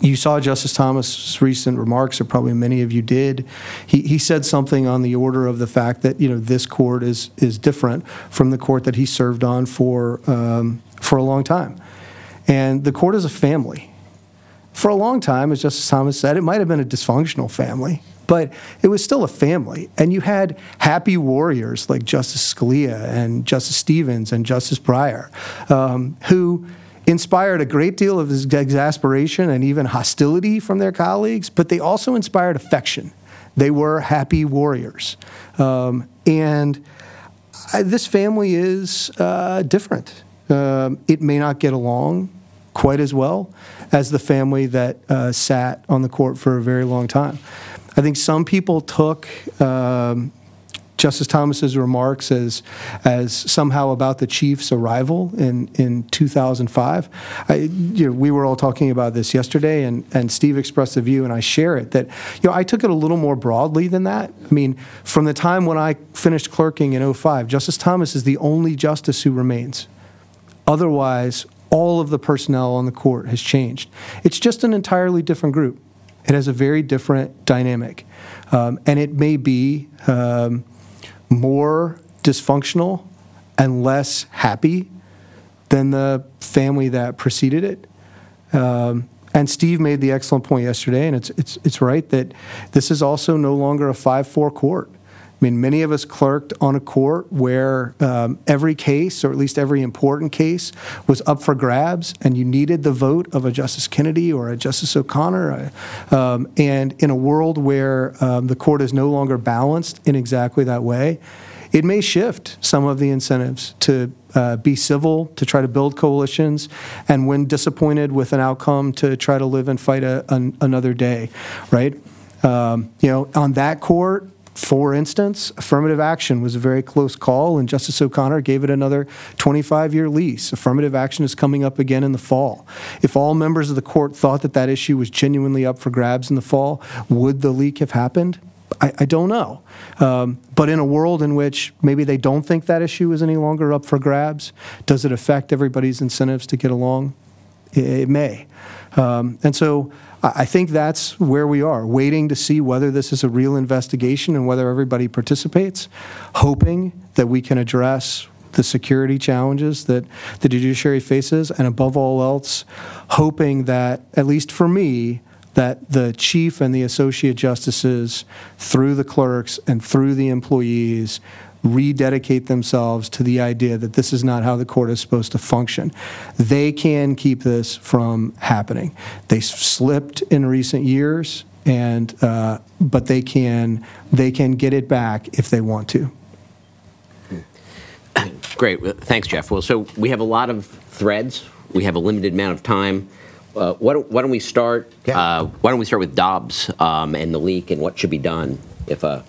you saw Justice Thomas's recent remarks, or probably many of you did. He, he said something on the order of the fact that you know this court is is different from the court that he served on for um, for a long time, and the court is a family for a long time, as Justice Thomas said, it might have been a dysfunctional family, but it was still a family. And you had happy warriors like Justice Scalia and Justice Stevens and Justice Breyer, um, who inspired a great deal of exasperation and even hostility from their colleagues, but they also inspired affection. They were happy warriors. Um, and I, this family is uh, different. Um, it may not get along quite as well as the family that uh, sat on the court for a very long time. I think some people took um, Justice Thomas's remarks as as somehow about the Chiefs' arrival in in 2005. I, you know, we were all talking about this yesterday, and and Steve expressed a view, and I share it that you know I took it a little more broadly than that. I mean, from the time when I finished clerking in 05, Justice Thomas is the only justice who remains. Otherwise, all of the personnel on the court has changed. It's just an entirely different group. It has a very different dynamic. Um, and it may be um, more dysfunctional and less happy than the family that preceded it. Um, and Steve made the excellent point yesterday, and it's, it's, it's right that this is also no longer a 5 4 court. Mean, many of us clerked on a court where um, every case, or at least every important case, was up for grabs, and you needed the vote of a Justice Kennedy or a Justice O'Connor. Uh, um, and in a world where um, the court is no longer balanced in exactly that way, it may shift some of the incentives to uh, be civil, to try to build coalitions, and when disappointed with an outcome, to try to live and fight a, an, another day, right? Um, you know, on that court, for instance, affirmative action was a very close call, and Justice O'Connor gave it another 25 year lease. Affirmative action is coming up again in the fall. If all members of the court thought that that issue was genuinely up for grabs in the fall, would the leak have happened? I, I don't know. Um, but in a world in which maybe they don't think that issue is any longer up for grabs, does it affect everybody's incentives to get along? It, it may. Um, and so I think that's where we are, waiting to see whether this is a real investigation and whether everybody participates, hoping that we can address the security challenges that the judiciary faces, and above all else, hoping that, at least for me, that the chief and the associate justices, through the clerks and through the employees, rededicate themselves to the idea that this is not how the court is supposed to function. They can keep this from happening. They slipped in recent years, and uh, but they can they can get it back if they want to. <coughs> Great, thanks, Jeff. Well, so we have a lot of threads. We have a limited amount of time. Uh, why, don't, why, don't, we start? Yeah. Uh, why don't we start with Dobbs um, and the leak and what should be done if a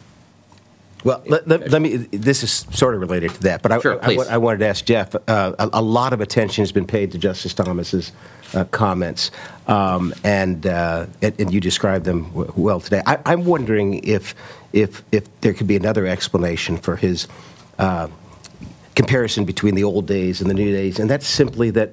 well, let, let, let, me. This is sort of related to that, but I, sure, I, I, I wanted to ask Jeff. Uh, a, a, lot of attention has been paid to Justice Thomas's uh, comments, um, and, uh, and, and you described them w- well today. I, am wondering if if if there could be another explanation for his uh, comparison between the old days and the new days, and that's simply that.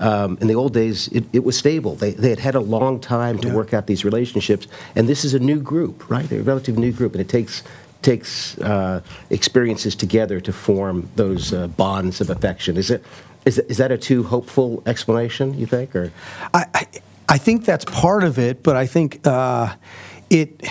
Um, in the old days, it, it, was stable. They, they had had a long time to yeah. work out these relationships, and this is a new group, right? A relative new group, and it takes takes uh, experiences together to form those uh, bonds of affection. Is it? Is, is that a too hopeful explanation? You think, or I, I, I think that's part of it, but I think uh, it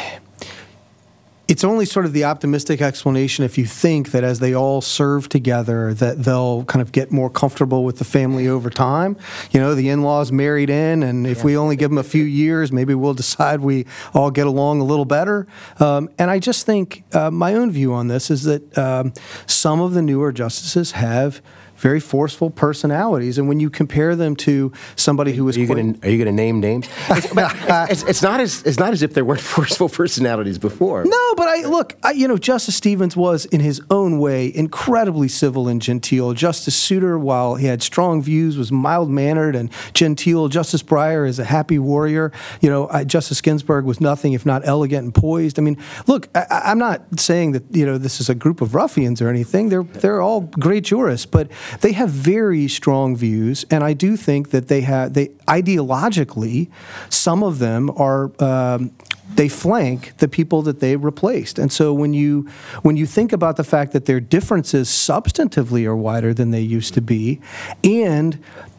it's only sort of the optimistic explanation if you think that as they all serve together that they'll kind of get more comfortable with the family over time. You know the in-laws married in and if we only give them a few years maybe we'll decide we all get along a little better. Um, and i just think uh, my own view on this is that um, some of the newer justices have very forceful personalities. And when you compare them to somebody who was, are you going to are you going to name names? It's, <laughs> it's, it's, not as it's not as if there weren't <laughs> forceful personalities before. No, but I look, I, you know, Justice Stevens was in his own way incredibly civil and genteel. Justice Souter, while he had strong views, was mild mannered and genteel. Justice Breyer is a happy warrior. You know, I, Justice Ginsburg was nothing if not elegant and poised. I mean, look, I, I'm not saying that you know this is a group of ruffians or anything. They're they're all great jurists, but they have very strong views, and I do think that they have they ideologically, some of them are. Um, they flank the people that they replaced. And so when you when you think about the fact that their differences substantively are wider than they used to be, and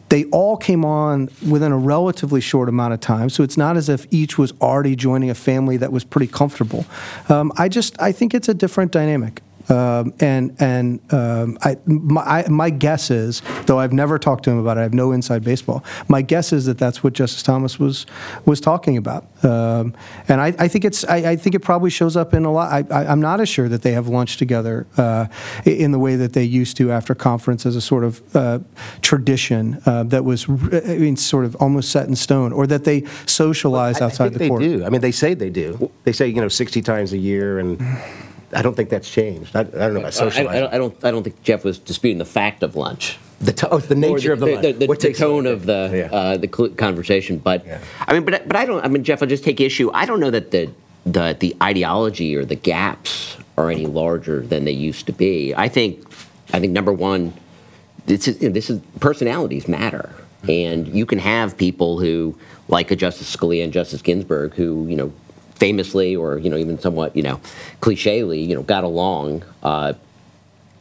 they all came on within a relatively short amount of time, so it's not as if each was already joining a family that was pretty comfortable. Um, I just I think it's a different dynamic. Um, and and um, I, my, I, my, guess is, though I've never talked to him about it, I have no inside baseball. My guess is that that's what Justice Thomas was was talking about. Um, and I, I, think it's I, I, think it probably shows up in a lot. I, am not as sure that they have lunch together uh, in the way that they used to after conference as a sort of uh, tradition uh, that was I mean, sort of almost set in stone, or that they socialize well, outside the they court. They do. I mean, they say they do. They say you know 60 times a year and. I don't think that's changed. I, I don't know about socializing. I, I, I, don't. I don't think Jeff was disputing the fact of lunch. The, to, oh, the nature the, of the, the, the, the, the tone of the yeah. uh, the conversation. But yeah. I mean, but but I don't. I mean, Jeff, I'll just take issue. I don't know that the the the ideology or the gaps are any larger than they used to be. I think. I think number one, this is, you know, this is personalities matter, and you can have people who like a Justice Scalia and Justice Ginsburg who you know famously or you know even somewhat you know clichely you know got along uh,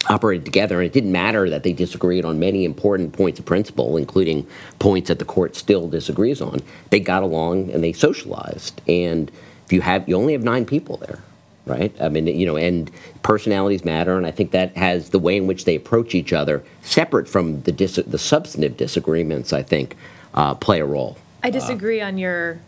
operated together. And it didn't matter that they disagreed on many important points of principle including points that the court still disagrees on. They got along and they socialized. And if you have you only have nine people there right? I mean you know and personalities matter. And i think that has the way in which they approach each other separate from the dis- the substantive disagreements i think uh, play a role. I disagree uh, on your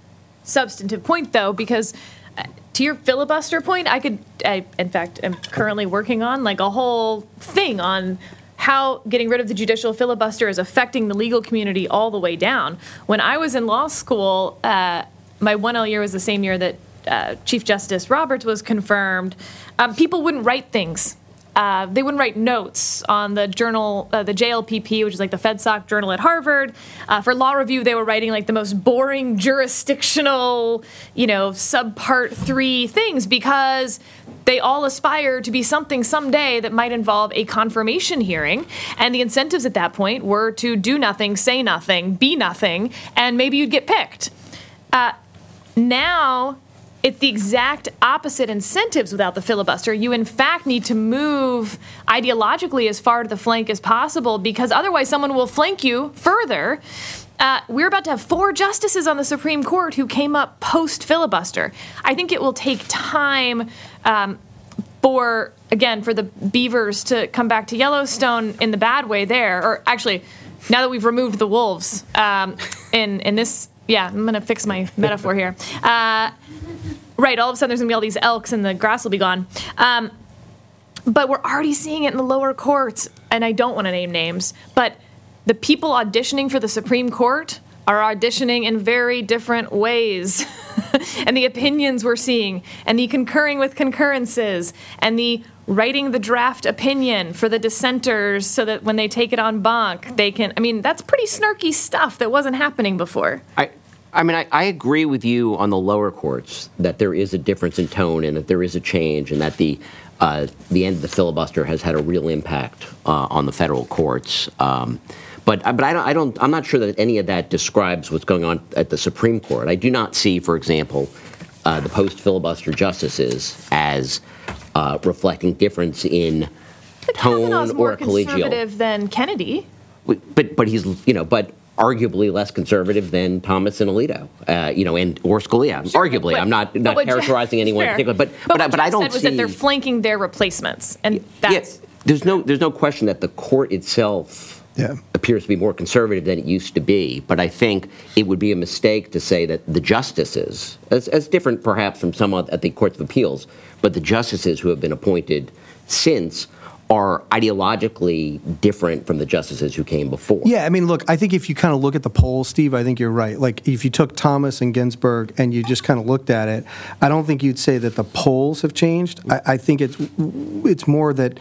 substantive point, though, because uh, to your filibuster point, I could, I, in fact, am currently working on like a whole thing on how getting rid of the judicial filibuster is affecting the legal community all the way down. When I was in law school, uh, my 1L year was the same year that uh, Chief Justice Roberts was confirmed. Um, people wouldn't write things uh, they wouldn't write notes on the journal, uh, the JLPP, which is like the FedSoc journal at Harvard. Uh, for law review, they were writing like the most boring jurisdictional, you know, subpart three things because they all aspire to be something someday that might involve a confirmation hearing. And the incentives at that point were to do nothing, say nothing, be nothing, and maybe you'd get picked. Uh, now it's the exact opposite incentives without the filibuster. You, in fact, need to move ideologically as far to the flank as possible because otherwise, someone will flank you further. Uh, we're about to have four justices on the Supreme Court who came up post filibuster. I think it will take time um, for, again, for the beavers to come back to Yellowstone in the bad way there. Or actually, now that we've removed the wolves um, in, in this yeah, I'm gonna fix my metaphor here. Uh, right, all of a sudden there's gonna be all these elks and the grass will be gone. Um, but we're already seeing it in the lower courts, and I don't want to name names, but the people auditioning for the Supreme Court are auditioning in very different ways. <laughs> and the opinions we're seeing, and the concurring with concurrences, and the writing the draft opinion for the dissenters so that when they take it en banc, they can. I mean, that's pretty snarky stuff that wasn't happening before. I, I mean, I, I, agree with you on the lower courts that there is a difference in tone and that there is a change and that the uh, the end of the filibuster has had a real impact uh, on the federal courts. Um, but uh, but I don't, I don't I'm not sure that any of that describes what's going on at the Supreme Court. I do not see, for example, uh, the post filibuster justices as uh, reflecting difference in But tone Kavanaugh's more or collegial. conservative than Kennedy. But but he's you know but arguably less conservative than Thomas and Alito, uh, you know, and or Scalia. Sure, arguably, but- I'm not not what Jeff- characterizing anyone in particular, but but but, I, what but I don't said was see. that they're flanking their replacements, and that's Yes, there's no there's no question that the court itself Yeah. appears to be more conservative than it used to be. But I think it would be a mistake to say that the justices, as, as different perhaps from some at the courts of appeals, but the justices who have been appointed since are ideologically different from the justices who came before. Yeah, I mean, look, I think if you kind of look at the polls, Steve, I think you're right. Like, if you took Thomas and Ginsburg and you just kind of looked at it, I don't think you'd say that the polls have changed. I, I think it's it's more that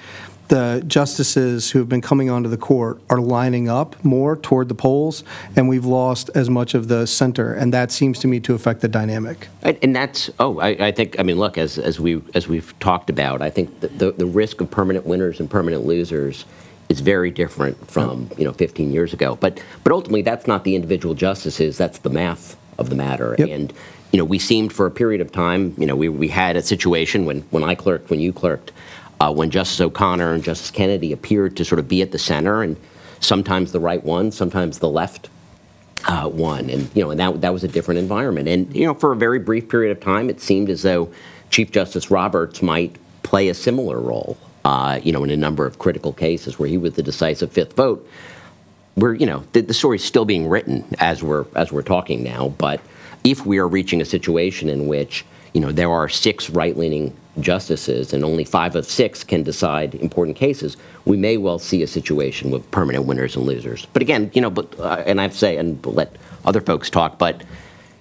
the justices who have been coming onto the court are lining up more toward the polls, and we've lost as much of the center, and that seems to me to affect the dynamic. And, that's oh, I, I think I mean look as as we as we've talked about, I think the, the the risk of permanent winners and permanent losers is very different from you know 15 years ago. But but ultimately, that's not the individual justices. That's the math of the matter. Yep. And you know, we seemed for a period of time, you know, we we had a situation when when I clerked, when you clerked, uh, when Justice O'Connor and Justice Kennedy appeared to sort of be at the center, and sometimes the right one, sometimes the left uh, one, and you know, and that that was a different environment. And you know, for a very brief period of time, it seemed as though Chief Justice Roberts might play a similar role. Uh, you know, in a number of critical cases where he was the decisive fifth vote. We're, you know, the, the story's still being written as we're as we're talking now. But if we are reaching a situation in which you know there are six right-leaning justices and only five of six can decide important cases, we may well see a situation with permanent winners and losers. But again, you know, but uh, and I've say and let other folks talk, but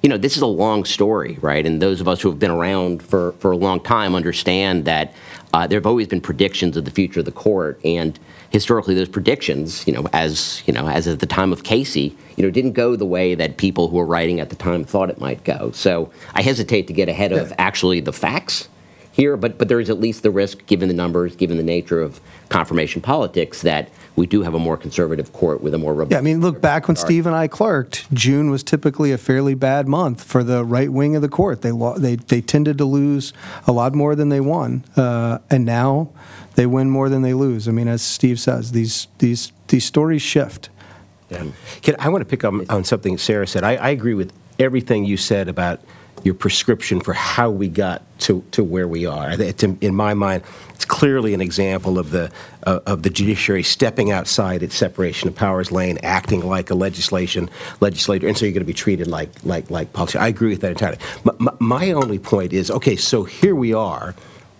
you know, this is a long story, right? And those of us who have been around for, for a long time understand that uh, there have always been predictions of the future of the court, and historically, those predictions, you know, as you know, as at the time of Casey, you know, didn't go the way that people who were writing at the time thought it might go. So I hesitate to get ahead of actually the facts here, but but there is at least the risk, given the numbers, given the nature of confirmation politics, that we do have a more conservative court with a more robust. Yeah, I mean, look back when Steve and I clerked, June was typically a fairly bad month for the right wing of the court. They lo- they they tended to lose a lot more than they won, uh, and now they win more than they lose. I mean, as Steve says, these these these stories shift. Yeah. Can, I want to pick up on something Sarah said. I, I agree with everything you said about your prescription for how we got to, to where we are. In, my mind, it's clearly an example of the uh, of the judiciary stepping outside its separation of powers lane, acting like a legislation legislator, and so you're going to be treated like like like policy. I agree with that entirely. My, my only point is, okay, so here we are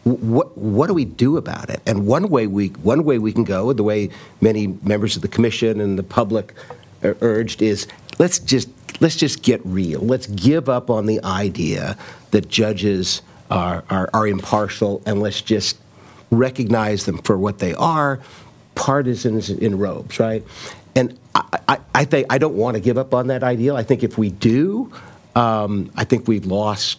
what what do we do about it? And one way we one way we can go, the way many members of the commission and the public urged, is let's just let's just get real. Let's give up on the idea that judges are are, are impartial, and let's just recognize them for what they are, partisans in robes, right? And I, I, I think I don't want to give up on that ideal. I think if we do, um, I think we've lost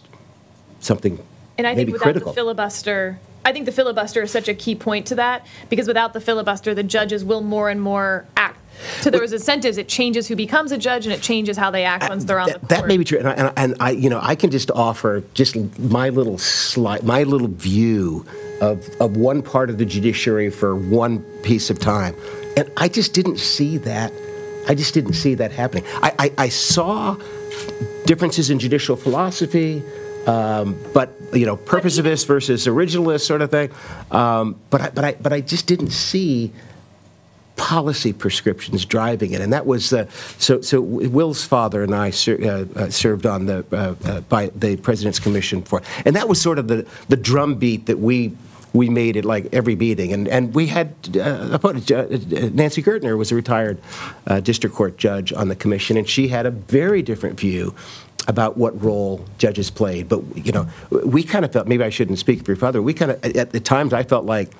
something And I think without critical. the filibuster, I think the filibuster is such a key point to that because without the filibuster, the judges will more and more act to those incentives. It changes who becomes a judge and it changes how they act once they're on that, the court. that may be true, and I, and, I, and I, you know, I can just offer just my little slight, my little view of of one part of the judiciary for one piece of time, and I just didn't see that. I just didn't see that happening. I, I, I saw differences in judicial philosophy, um, but you know, purposivist versus originalist sort of thing. Um, but I, but I, but I just didn't see policy prescriptions driving it, and that was uh, so. So Will's father and I ser- uh, uh, served on the uh, uh, by the President's Commission for, and that was sort of the the drumbeat that we. We made it like every meeting, and and we had uh, Nancy Gertner was a retired district court judge on the commission, and she had a very different view about what role judges played. But you know, we kind of felt maybe I shouldn't speak for your father. We kind of at the times I felt like,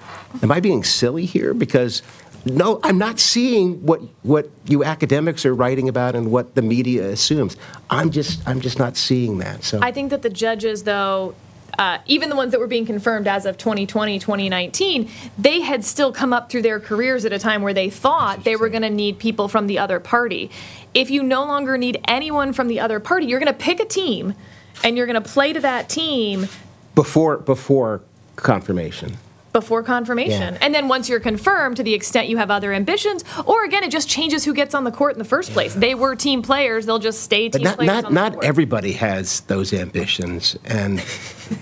am I being silly here? Because no, I'm not seeing what what you academics are writing about and what the media assumes. I'm just I'm just not seeing that. So I think that the judges, though, uh, even the ones that were being confirmed as of 2020, 2019, they had still come up through their careers at a time where they thought they were going to need people from the other party. If you no longer need anyone from the other party, you're going to pick a team and you're going to play to that team. before before confirmation. Before confirmation. Yeah. And then once you're confirmed, to the extent you have other ambitions, or again, it just changes who gets on the court in the first place. They were team players; they'll just stay But team not players. not the not court. everybody has those ambitions, and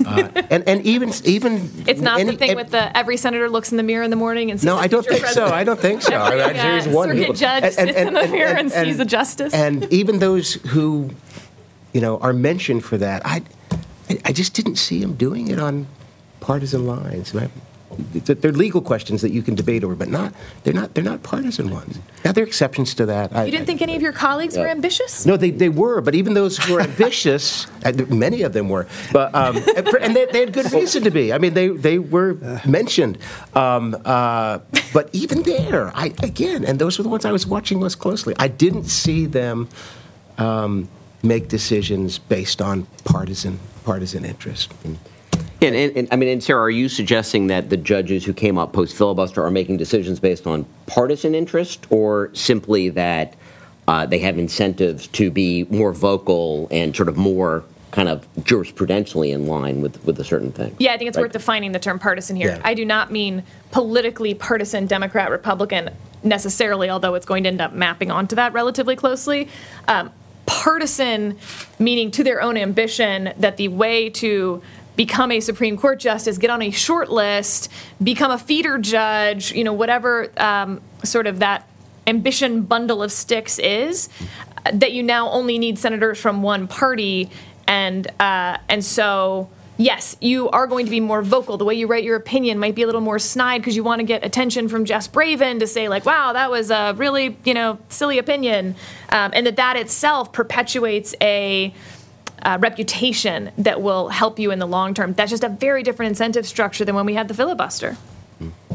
uh, <laughs> and and even even It's not the any- thing with the every senator looks in the mirror in the morning and sees No, the I don't think so. I don't think so. <laughs> Every, I mean, there's uh, one circuit judge sits in the mirror and sees a justice. And even those who, you know, are mentioned for that, I, I- just didn't see him doing it on partisan lines. And th- They're legal questions that you can debate over, but not they're not they're not partisan ones. Now there are exceptions to that. I- You didn't think any of your colleagues were ambitious? no, they, they were, but even those who were <laughs> ambitious, uh, many of them were, but um, <laughs> and and they, they had good reason to be. I mean, they they were mentioned, um, uh, but even there, I again, and those were the ones I was watching most closely. I didn't see them um, make decisions based on partisan partisan interest. And, and, and I mean, and Sarah, are you suggesting that the judges who came up post filibuster are making decisions based on partisan interest, or simply that uh, they have incentives to be more vocal and sort of more kind of jurisprudentially in line with, with a certain thing? Yeah, I think it's Right. worth defining the term partisan here. Yeah. I do not mean politically partisan Democrat Republican necessarily, although it's going to end up mapping onto that relatively closely. Um, partisan meaning to their own ambition that the way to become a Supreme Court justice, get on a short list, become a feeder judge, you know, whatever um, sort of that ambition bundle of sticks is, uh, that you now only need senators from one party, and uh, and so yes, you are going to be more vocal. The way you write your opinion might be a little more snide because you want to get attention from Jess Bravin to say like, "Wow, that was a really you know silly opinion," um, and that that itself perpetuates a uh, reputation that will help you in the long term. That's just a very different incentive structure than when we had the filibuster.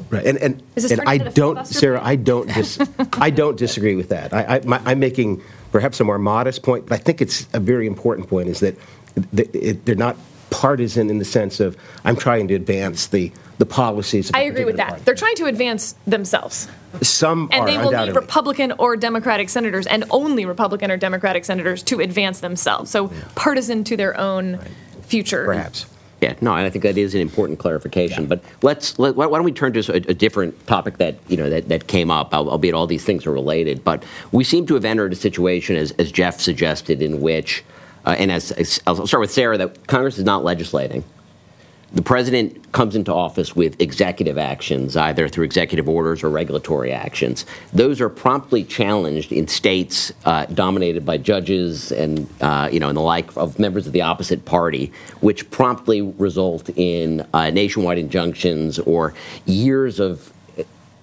Right, and and, and I don't, Sarah. I don't dis, <laughs> I don't disagree with that. I, I my, I'm making perhaps a more modest point, but I think it's a very important point. Is that they're not partisan in the sense of I'm trying to advance the the policies. Of a I agree with that. party. They're trying to advance themselves. Some And are they will need. Republican or Democratic senators, and only Republican or Democratic senators to advance themselves. So partisan to their own future. perhaps. Yeah, no, and I think that is an important clarification. But let's let, why don't we turn to a, a different topic that you know that, that came up, al- albeit all these things are related. But we seem to have entered a situation, as, as Jeff suggested, in which, uh, and as, as I'll start with Sarah, that Congress is not legislating. The president comes into office with executive actions, either through executive orders or regulatory actions. Those are promptly challenged in states uh, dominated by judges and uh, you know and the like of members of the opposite party, which promptly result in uh, nationwide injunctions or years of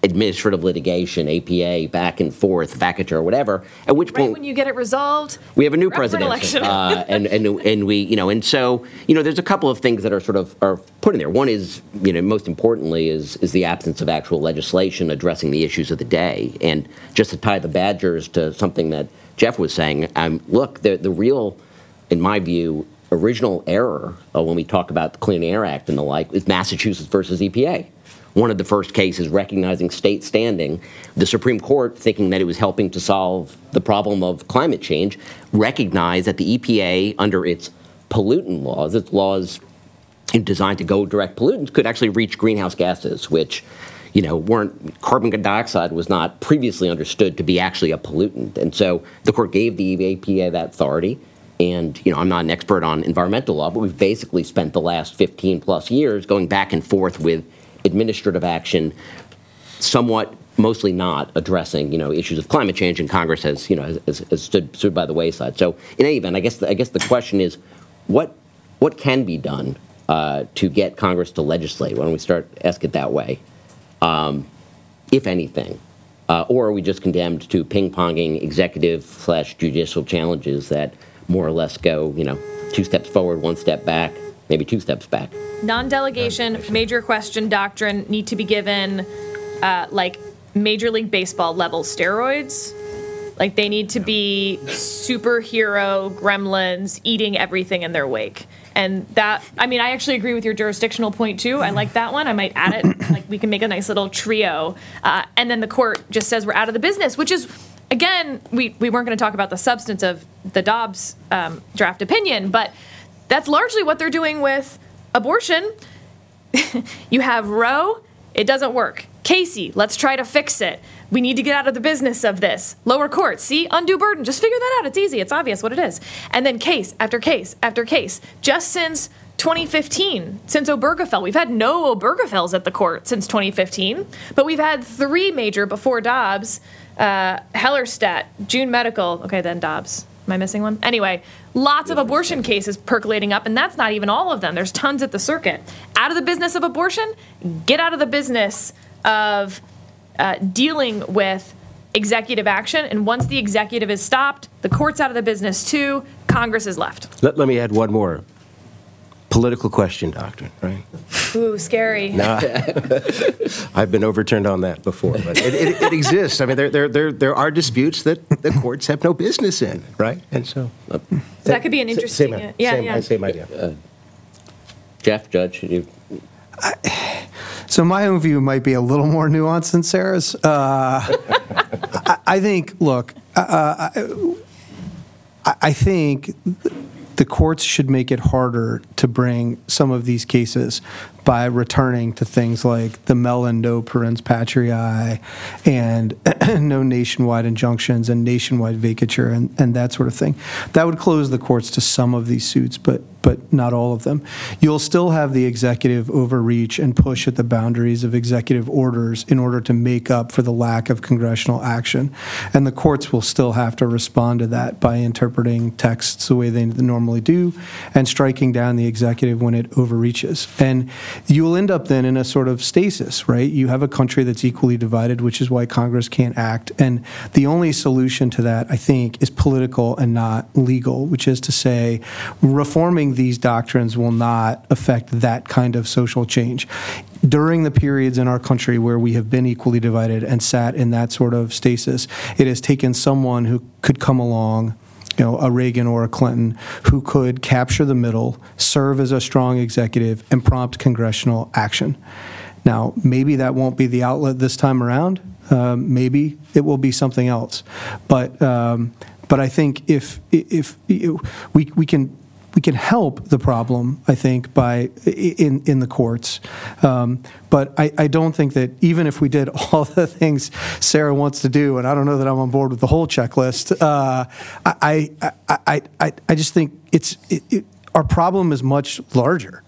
administrative litigation, APA, back and forth, vacatur, whatever. At which Right point when you get it resolved, we have a new an president, uh, <laughs> and and and we you know and so you know there's a couple of things that are sort of are put in there. One is you know most importantly is is the absence of actual legislation addressing the issues of the day. And just to tie the Badgers to something that Jeff was saying, um, look, the the real, in my view, original error uh, when we talk about the Clean Air Act and the like is Massachusetts versus EPA one of the first cases recognizing state standing, the Supreme Court, thinking that it was helping to solve the problem of climate change, recognized that the EPA, under its pollutant laws, its laws designed to go direct pollutants, could actually reach greenhouse gases, which you know weren't carbon dioxide was not previously understood to be actually a pollutant, and so the court gave the EPA that authority. And you know, I'm not an expert on environmental law, but we've basically spent the last 15 plus years going back and forth with administrative action, somewhat, mostly not addressing you know issues of climate change, and Congress has you know has, has stood stood by the wayside. So in any event, I guess the, I guess the question is, what what can be done uh, to get Congress to legislate? Why don't we start ask it that way, um, if anything, uh, or are we just condemned to ping ponging executive slash judicial challenges that more or less go you know two steps forward, one step back, maybe two steps back? non-delegation, major question doctrine need to be given uh, like Major League Baseball level steroids. Like they need to be superhero gremlins eating everything in their wake. And that, I mean, I actually agree with your jurisdictional point too. I like that one. I might add it. <coughs> like we can make a nice little trio. Uh, and then the court just says we're out of the business, which is, again, we, we weren't going to talk about the substance of the Dobbs um, draft opinion, but that's largely what they're doing with abortion <laughs> you have Roe, it doesn't work. Casey, let's try to fix it. We need to get out of the business of this. Lower court, see, undue burden. Just figure that out. It's easy. It's obvious what it is. And then case after case after case. Just since 2015, since Obergefell, we've had no Obergefells at the court since 2015, but we've had three major before Dobbs, uh, June Medical. Okay, then Dobbs. Am I missing one? Anyway, lots of abortion cases percolating up, and that's not even all of them. There's tons at the circuit. Out of the business of abortion, get out of the business of uh, dealing with executive action. And once the executive is stopped, the court's out of the business too. Congress is left. Let, let me add one more. Political question doctrine, right? Ooh, scary. <laughs> I've been overturned on that before, but it, it, it exists. I mean, there, there, there, there are disputes that the courts have no business in, right? And so. uh, that could be an interesting- Same, yeah, same, yeah. same idea. Jeff, Judge, you, So my own view might be a little more nuanced than Sarah's. Uh, <laughs> I, I think, look, uh, I, I think the courts should make it harder to bring some of these cases by returning to things like the Mellon no parens patriae and <clears throat> no nationwide injunctions and nationwide vacatur and, and that sort of thing. That would close the courts to some of these suits, but but not all of them. You'll still have the executive overreach and push at the boundaries of executive orders in order to make up for the lack of congressional action. And the courts will still have to respond to that by interpreting texts the way they normally do and striking down the executive when it overreaches. And you'll end up then in a sort of stasis, right? You have a country that's equally divided, which is why Congress can't act. And the only solution to that, I think, is political and not legal, which is to say, reforming these doctrines will not affect that kind of social change. During the periods in our country where we have been equally divided and sat in that sort of stasis, it has taken someone who could come along you know, a Reagan or a Clinton who could capture the middle, serve as a strong executive, and prompt congressional action. Now, maybe that won't be the outlet this time around. Um, maybe it will be something else. But um, but I think if if, if we we can we can help the problem, I think, by in in the courts. Um, but I, I don't think that even if we did <laughs> all the things Sarah wants to do, and I don't know that I'm on board with the whole checklist. Uh, I, I, I I I just think it's it, it, our problem is much larger.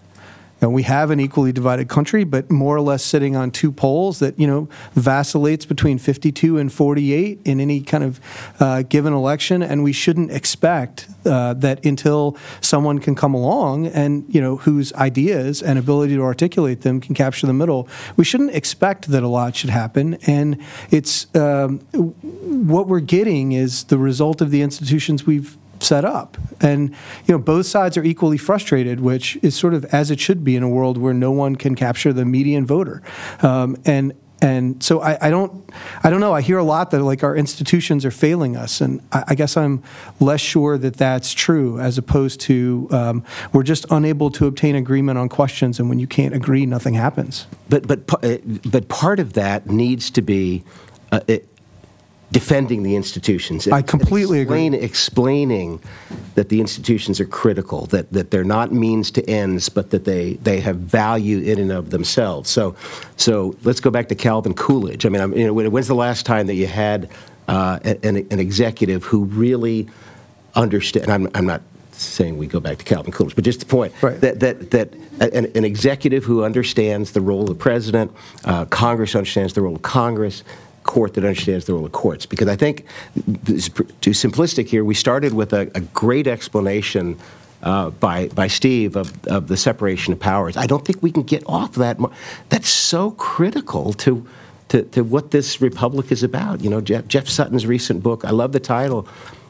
And we have an equally divided country, but more or less sitting on two poles that you know vacillates between 52 and 48 in any kind of uh, given election. And we shouldn't expect uh, that until someone can come along and you know whose ideas and ability to articulate them can capture the middle. We shouldn't expect that a lot should happen. And it's um, what we're getting is the result of the institutions we've set up. And you know, both sides are equally frustrated, which is sort of as it should be in a world where no one can capture the median voter. Um, and and so I, I don't I don't know. I hear a lot that like our institutions are failing us, and I, I guess I'm less sure that that's true, as opposed to um, we're just unable to obtain agreement on questions, and when you can't agree, nothing happens. But but uh, but part of that needs to be uh, it, defending the institutions. I completely agree. Explaining that the institutions are critical, that that they're not means to ends, but that they they have value in and of themselves. So so let's go back to Calvin Coolidge. I mean, I'm, you know, when- when's the last time that you had uh, an, an executive who really understand? I'm I'm not saying we go back to Calvin Coolidge, but just the point Right. that that that an, an executive who understands the role of the president, uh, Congress understands the role of Congress, court that understands the role of courts. Because I think, too simplistic here, we started with a, a great explanation. Uh, by by Steve of, of the separation of powers. I don't think we can get off that. That's so critical to, to to what this republic is about. You know, Jeff, Jeff Sutton's recent book. I love the title.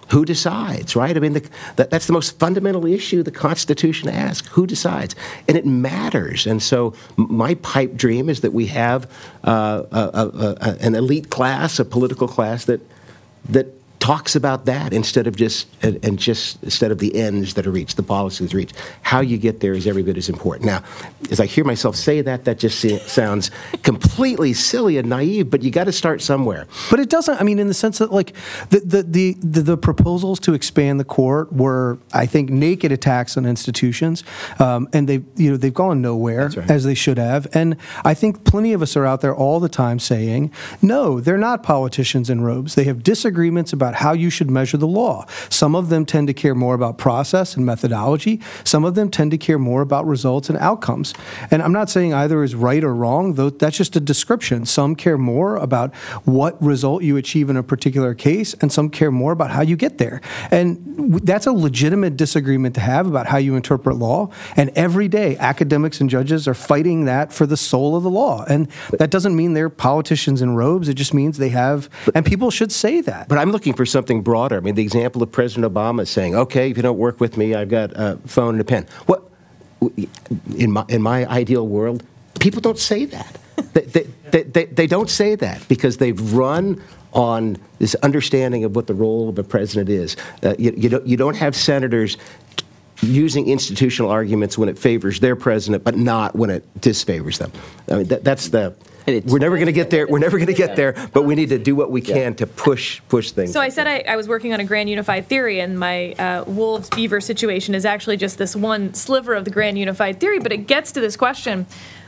Who decides, right? I mean, the, that, that's the most fundamental issue the Constitution asks. Who decides? And it matters. And so, my pipe dream is that we have uh, a, a, a, an elite class, a political class that that talks about that instead of just and, just instead of the ends that are reached, the policies reached. How you get there is every bit as important. Now, as I hear myself say that, that just sounds completely silly and naive. But you got to start somewhere. But it doesn't. I mean, in the sense that, like, the the, the the the proposals to expand the court were, I think, naked attacks on institutions, um, and they've you know they've gone nowhere right. as they should have. And I think plenty of us are out there all the time saying, no, they're not politicians in robes. They have disagreements about how you should measure the law. Some of them tend to care more about process and methodology. Some of them tend to care more about results and outcomes. And I'm not saying either is right or wrong, though that's just a description. Some care more about what result you achieve in a particular case, and some care more about how you get there. And that's a legitimate disagreement to have about how you interpret law. And every day, academics and judges are fighting that for the soul of the law. And that doesn't mean they're politicians in robes. It just means they have, and people should say that. But I'm looking for something broader. I mean, the example of President Obama saying, "Okay, if you don't work with me, I've got a phone and a pen." What in my in my ideal world, people don't say that. <laughs> they, they, they, they, don't say that because they've run on this understanding of what the role of a president is. Uh, you, you, don't, you don't have senators using institutional arguments when it favors their president, but not when it disfavors them. I mean, that, that's the. We're never going to get there. We're never going to get there, but we need to do what we can to push push things. So I said I, I was working on a grand unified theory, and my uh, wolves beaver situation is actually just this one sliver of the grand unified theory, but it gets to this question.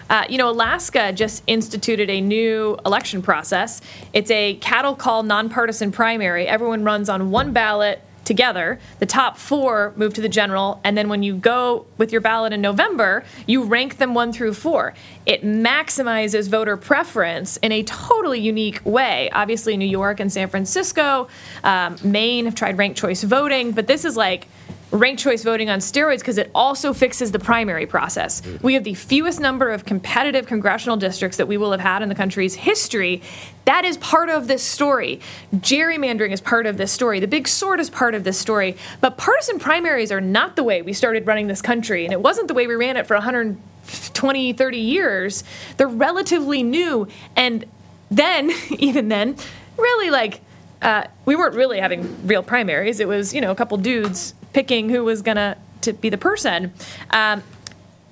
Uh, you know, Alaska just instituted a new election process. It's a cattle call nonpartisan primary. Everyone runs on one ballot together. The top four move to the general, and then when you go with your ballot in November, you rank them one through four. It maximizes voter preference in a totally unique way. Obviously, New York and San Francisco, um, Maine have tried ranked choice voting, but this is like ranked choice voting on steroids because it also fixes the primary process. We have the fewest number of competitive congressional districts that we will have had in the country's history. That is part of this story. Gerrymandering is part of this story. The big Sort is part of this story. But partisan primaries are not the way we started running this country, and it wasn't the way we ran it for 120, 30 years. They're relatively new. And then, <laughs> even then, really like, uh, we weren't really having real primaries. It was, you know, a couple dudes picking who was gonna to be the person. Um,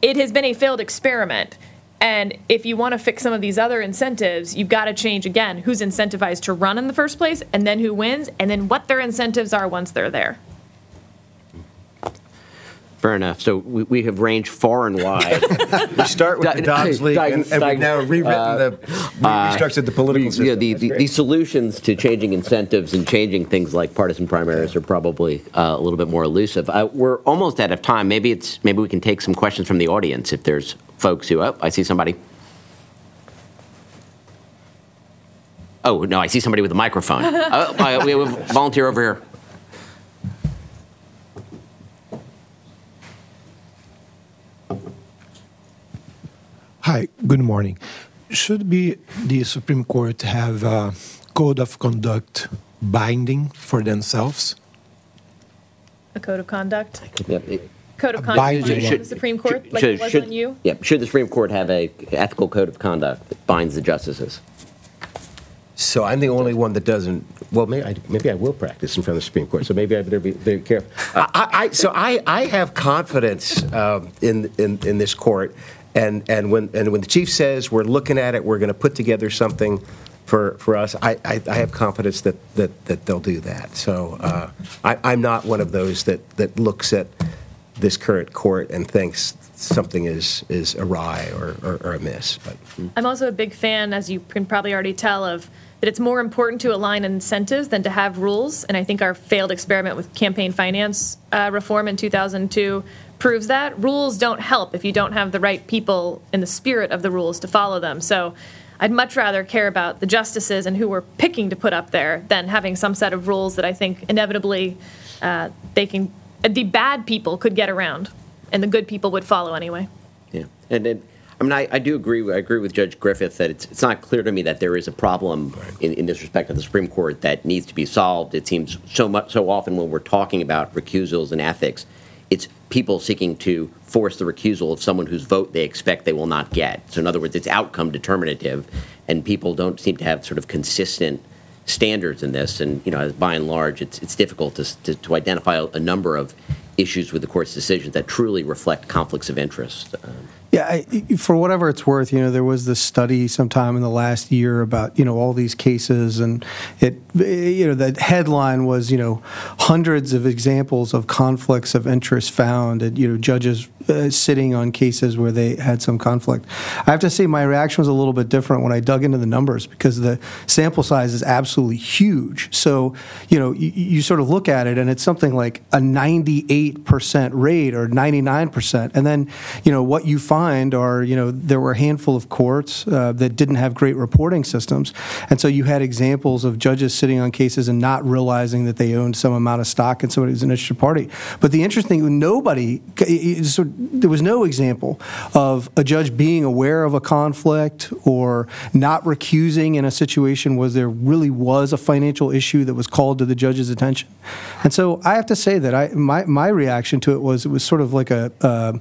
it has been a failed experiment. And if you want to fix some of these other incentives, you've got to change again who's incentivized to run in the first place, and then who wins, and then what their incentives are once they're there. Fair enough. So we, we have ranged far and wide. <laughs> we start with the Dobbs League, and, and we've now rewritten the, restructured the political system. yeah, the, the, the solutions to changing incentives and changing things like partisan primaries are probably uh, a little bit more elusive. Uh, we're almost out of time. Maybe it's maybe we can take some questions from the audience if there's folks who. Oh, I see somebody. Oh no, I see somebody with a microphone. <laughs> oh, uh, we have a volunteer over here. Hi, good morning. Should be the Supreme Court have a code of conduct binding for themselves? A code of conduct. Yep, it- Code of conduct binding on one. the Supreme Court, like should- it was should- on you. Yeah, should the Supreme Court have a ethical code of conduct that binds the justices? So I'm the only one that doesn't. Well, maybe I, maybe I will practice in front of the Supreme Court. So maybe I better be very careful. I, I, so I, I have confidence um, in, in in this court, and and when and when the chief says we're looking at it, we're going to put together something for for us. I, I, I have confidence that, that that they'll do that. So uh, I, I'm not one of those that that looks at this current court and thinks something is is awry or, or, or amiss. But I'm also a big fan, as you can probably already tell, of that it's more important to align incentives than to have rules. And I think our failed experiment with campaign finance uh, reform in 2002 proves that. Rules don't help if you don't have the right people in the spirit of the rules to follow them. So I'd much rather care about the justices and who we're picking to put up there than having some set of rules that I think inevitably uh, they can, the bad people could get around and the good people would follow anyway. Yeah, and, and I mean, I, I do agree. I agree with Judge Griffith that it's it's not clear to me that there is a problem in, in this respect of the Supreme Court that needs to be solved. It seems so much so often when we're talking about recusals and ethics, it's people seeking to force the recusal of someone whose vote they expect they will not get. So in other words, it's outcome determinative, and people don't seem to have sort of consistent standards in this, and you know, by and large, it's it's difficult to to, to identify a, a number of issues with the court's decisions that truly reflect conflicts of interest. Um, Yeah, I, for whatever it's worth, you know, there was this study sometime in the last year about you know all these cases, and it you know the headline was you know hundreds of examples of conflicts of interest found, and you know judges uh, sitting on cases where they had some conflict. I have to say my reaction was a little bit different when I dug into the numbers because the sample size is absolutely huge. So you know you, you sort of look at it, and it's something like a 98 percent rate or 99 percent, and then you know what you find are, you know, there were a handful of courts uh, that didn't have great reporting systems. And so you had examples of judges sitting on cases and not realizing that they owned some amount of stock in somebody who's an interested party. But the interesting nobody, so there was no example of a judge being aware of a conflict or not recusing in a situation where there really was a financial issue that was called to the judge's attention. And so I have to say that I, my, my reaction to it was it was sort of like a, uh,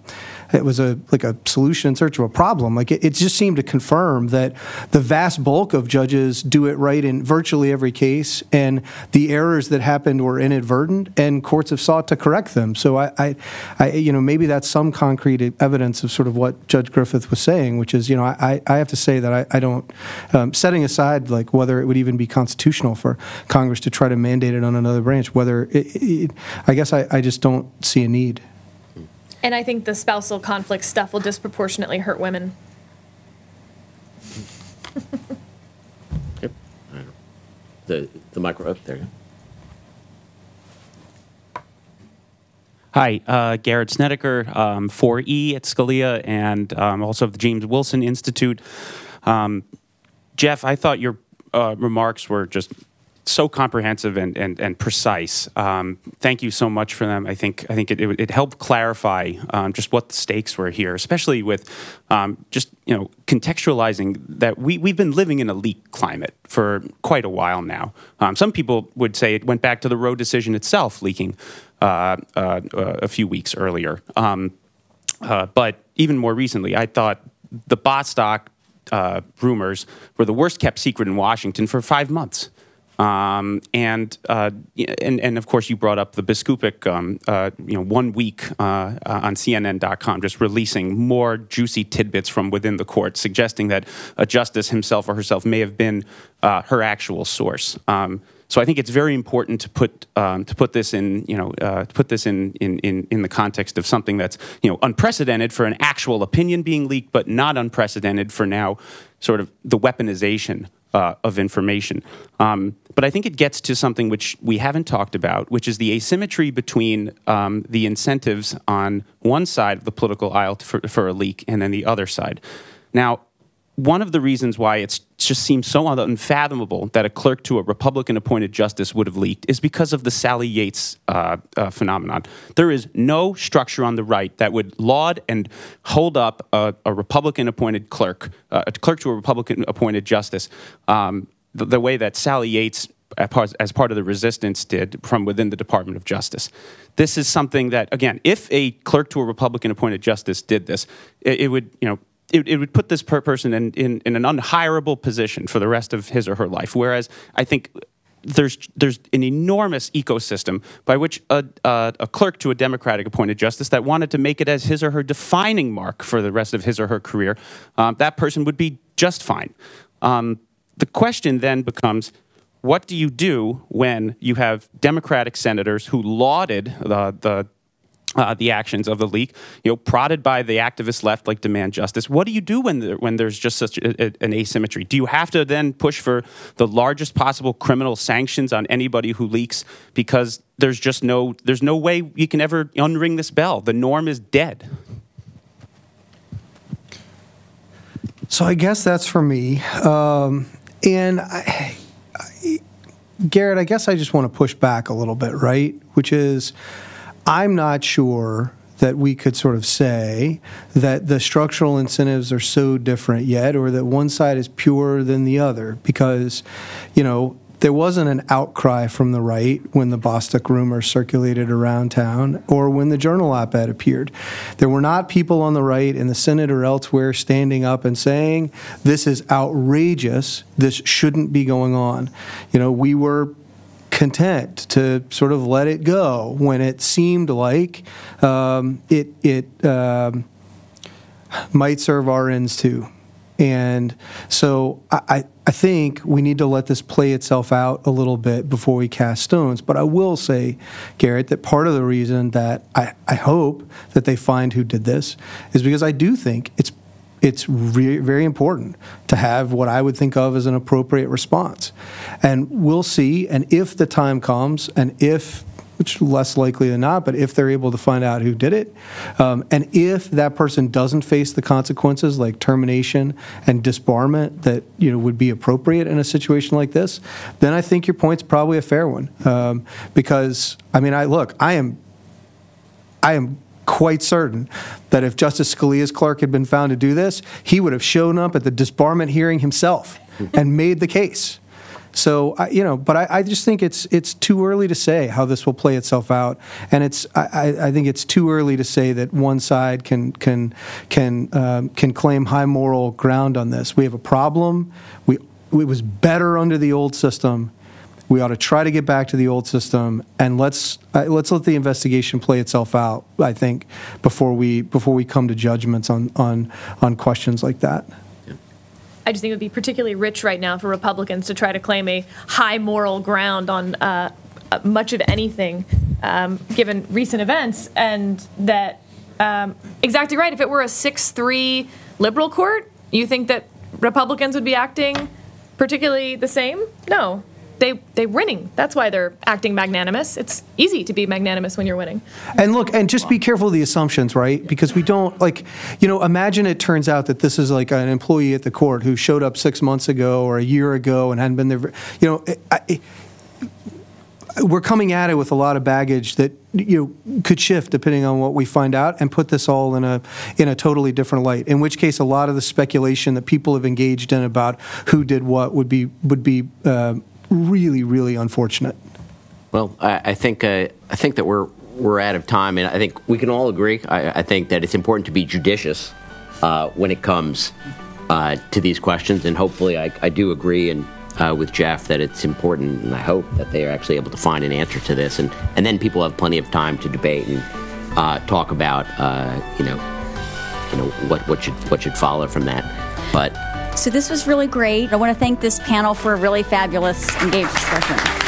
it was a like a solution in search of a problem. Like it, it, just seemed to confirm that the vast bulk of judges do it right in virtually every case, and the errors that happened were inadvertent, and courts have sought to correct them. So I, I, I you know, maybe that's some concrete evidence of sort of what Judge Griffith was saying, which is, you know, I, I have to say that I, I don't, um, setting aside like whether it would even be constitutional for Congress to try to mandate it on another branch, whether it, it, I guess I, I just don't see a need. And I think the spousal conflict stuff will disproportionately hurt women. yep. The the micro up oh, there. Hi, uh, Garrett Snedeker, um, 4E at Scalia, and um, also of the James Wilson Institute. Um, Jeff, I thought your uh, remarks were just so comprehensive and, and, and precise. Um, thank you so much for them. I think I think it, it, it helped clarify um, just what the stakes were here, especially with um, just you know contextualizing that we we've been living in a leak climate for quite a while now. Um, some people would say it went back to the Roe decision itself leaking uh, uh, a few weeks earlier. Um, uh, but even more recently, I thought the Bostock uh, rumors were the worst kept secret in Washington for five months. Um, and, uh, and and of course, you brought up the Biskupic, um, uh, you know, one week uh, uh on CNN.com, just releasing more juicy tidbits from within the court, suggesting that a justice himself or herself may have been uh, her actual source. Um, so I think it's very important to put um, to put this in you know uh, put this in, in in in the context of something that's you know unprecedented for an actual opinion being leaked, but not unprecedented for now sort of the weaponization uh, of information. Um, but I think it gets to something which we haven't talked about, which is the asymmetry between um, the incentives on one side of the political aisle for, for a leak and then the other side. Now, one of the reasons why it just seems so unfathomable that a clerk to a Republican appointed justice would have leaked is because of the Sally Yates uh, uh, phenomenon. There is no structure on the right that would laud and hold up a, a Republican appointed clerk, uh, a clerk to a Republican appointed justice, um, the, the, way that Sally Yates. As part of the resistance, did from within the Department of Justice. This is something that, again, if a clerk to a Republican appointed justice did this, it, it would, you know, it, it, would put this per person in, in, in, an unhirable position for the rest of his or her life. Whereas I think there's there's an enormous ecosystem by which a, a, a, clerk to a Democratic appointed justice that wanted to make it as his or her defining mark for the rest of his or her career, um, that person would be just fine. Um, the question then becomes. What do you do when you have Democratic senators who lauded the, the uh, the actions of the leak, you know, prodded by the activist left like demand justice. What do you do when there, when there's just such a, a, an asymmetry? Do you have to then push for the largest possible criminal sanctions on anybody who leaks because there's just no there's no way you can ever unring this bell. The norm is dead. So I guess that's for me, um, and I, I, Garrett. I guess I just want to push back a little bit, right? Which is I'm not sure that we could sort of say that the structural incentives are so different yet or that one side is purer than the other because you know there wasn't an outcry from the right when the Bostock rumor circulated around town or when the Journal op ed appeared. There were not people on the right in the Senate or elsewhere standing up and saying, this is outrageous, this shouldn't be going on. You know, we were content to sort of let it go when it seemed like um, it, it um, might serve our ends too. And so I, I- think we need to let this play itself out a little bit before we cast stones. But I will say, Garrett, that part of the reason that I, I hope that they find who did this is because I do think it's it's re- very important to have what I would think of as an appropriate response. And we'll see. And if the time comes, and if which less likely than not, but if they're able to find out who did it, um, and if that person doesn't face the consequences like termination and disbarment that you know would be appropriate in a situation like this, then I think your point's probably a fair one. Um, because I mean, I look, I am, I am quite certain that if Justice Scalia's clerk had been found to do this, he would have shown up at the disbarment hearing himself <laughs> and made the case. So I, you know, but I, I just think it's it's too early to say how this will play itself out, and it's I, I- I think it's too early to say that one side can can can um, can claim high moral ground on this. We have a problem. We it was better under the old system. We ought to try to get back to the old system, and let's uh, let's let the investigation play itself out. I think before we before we come to judgments on on on questions like that. I just think it would be particularly rich right now for Republicans to try to claim a high moral ground on uh, uh, much of anything, um, given recent events, and that um, exactly right. If it were a six-three liberal court, you think that Republicans would be acting particularly the same? No, they they're winning. That's why they're acting magnanimous. It's easy to be magnanimous when you're winning. And look, and just be careful of the assumptions, right? Because we don't like, you know, imagine it turns out that this is like an employee at the court who showed up six months ago or a year ago and hadn't been there. You know, we're coming at it with a lot of baggage that you know could shift depending on what we find out and put this all in a in a totally different light in which case a lot of the speculation that people have engaged in about who did what would be would be uh, really really unfortunate Well, I, I think uh, I think that we're we're out of time, and I think we can all agree. I, I think that it's important to be judicious uh, when it comes uh, to these questions, and hopefully, I, I do agree and uh, with Jeff that it's important, and I hope that they are actually able to find an answer to this, and and then people have plenty of time to debate and uh, talk about uh, you know you know what what should what should follow from that, but. So this was really great. I want to thank this panel for a really fabulous, engaged discussion.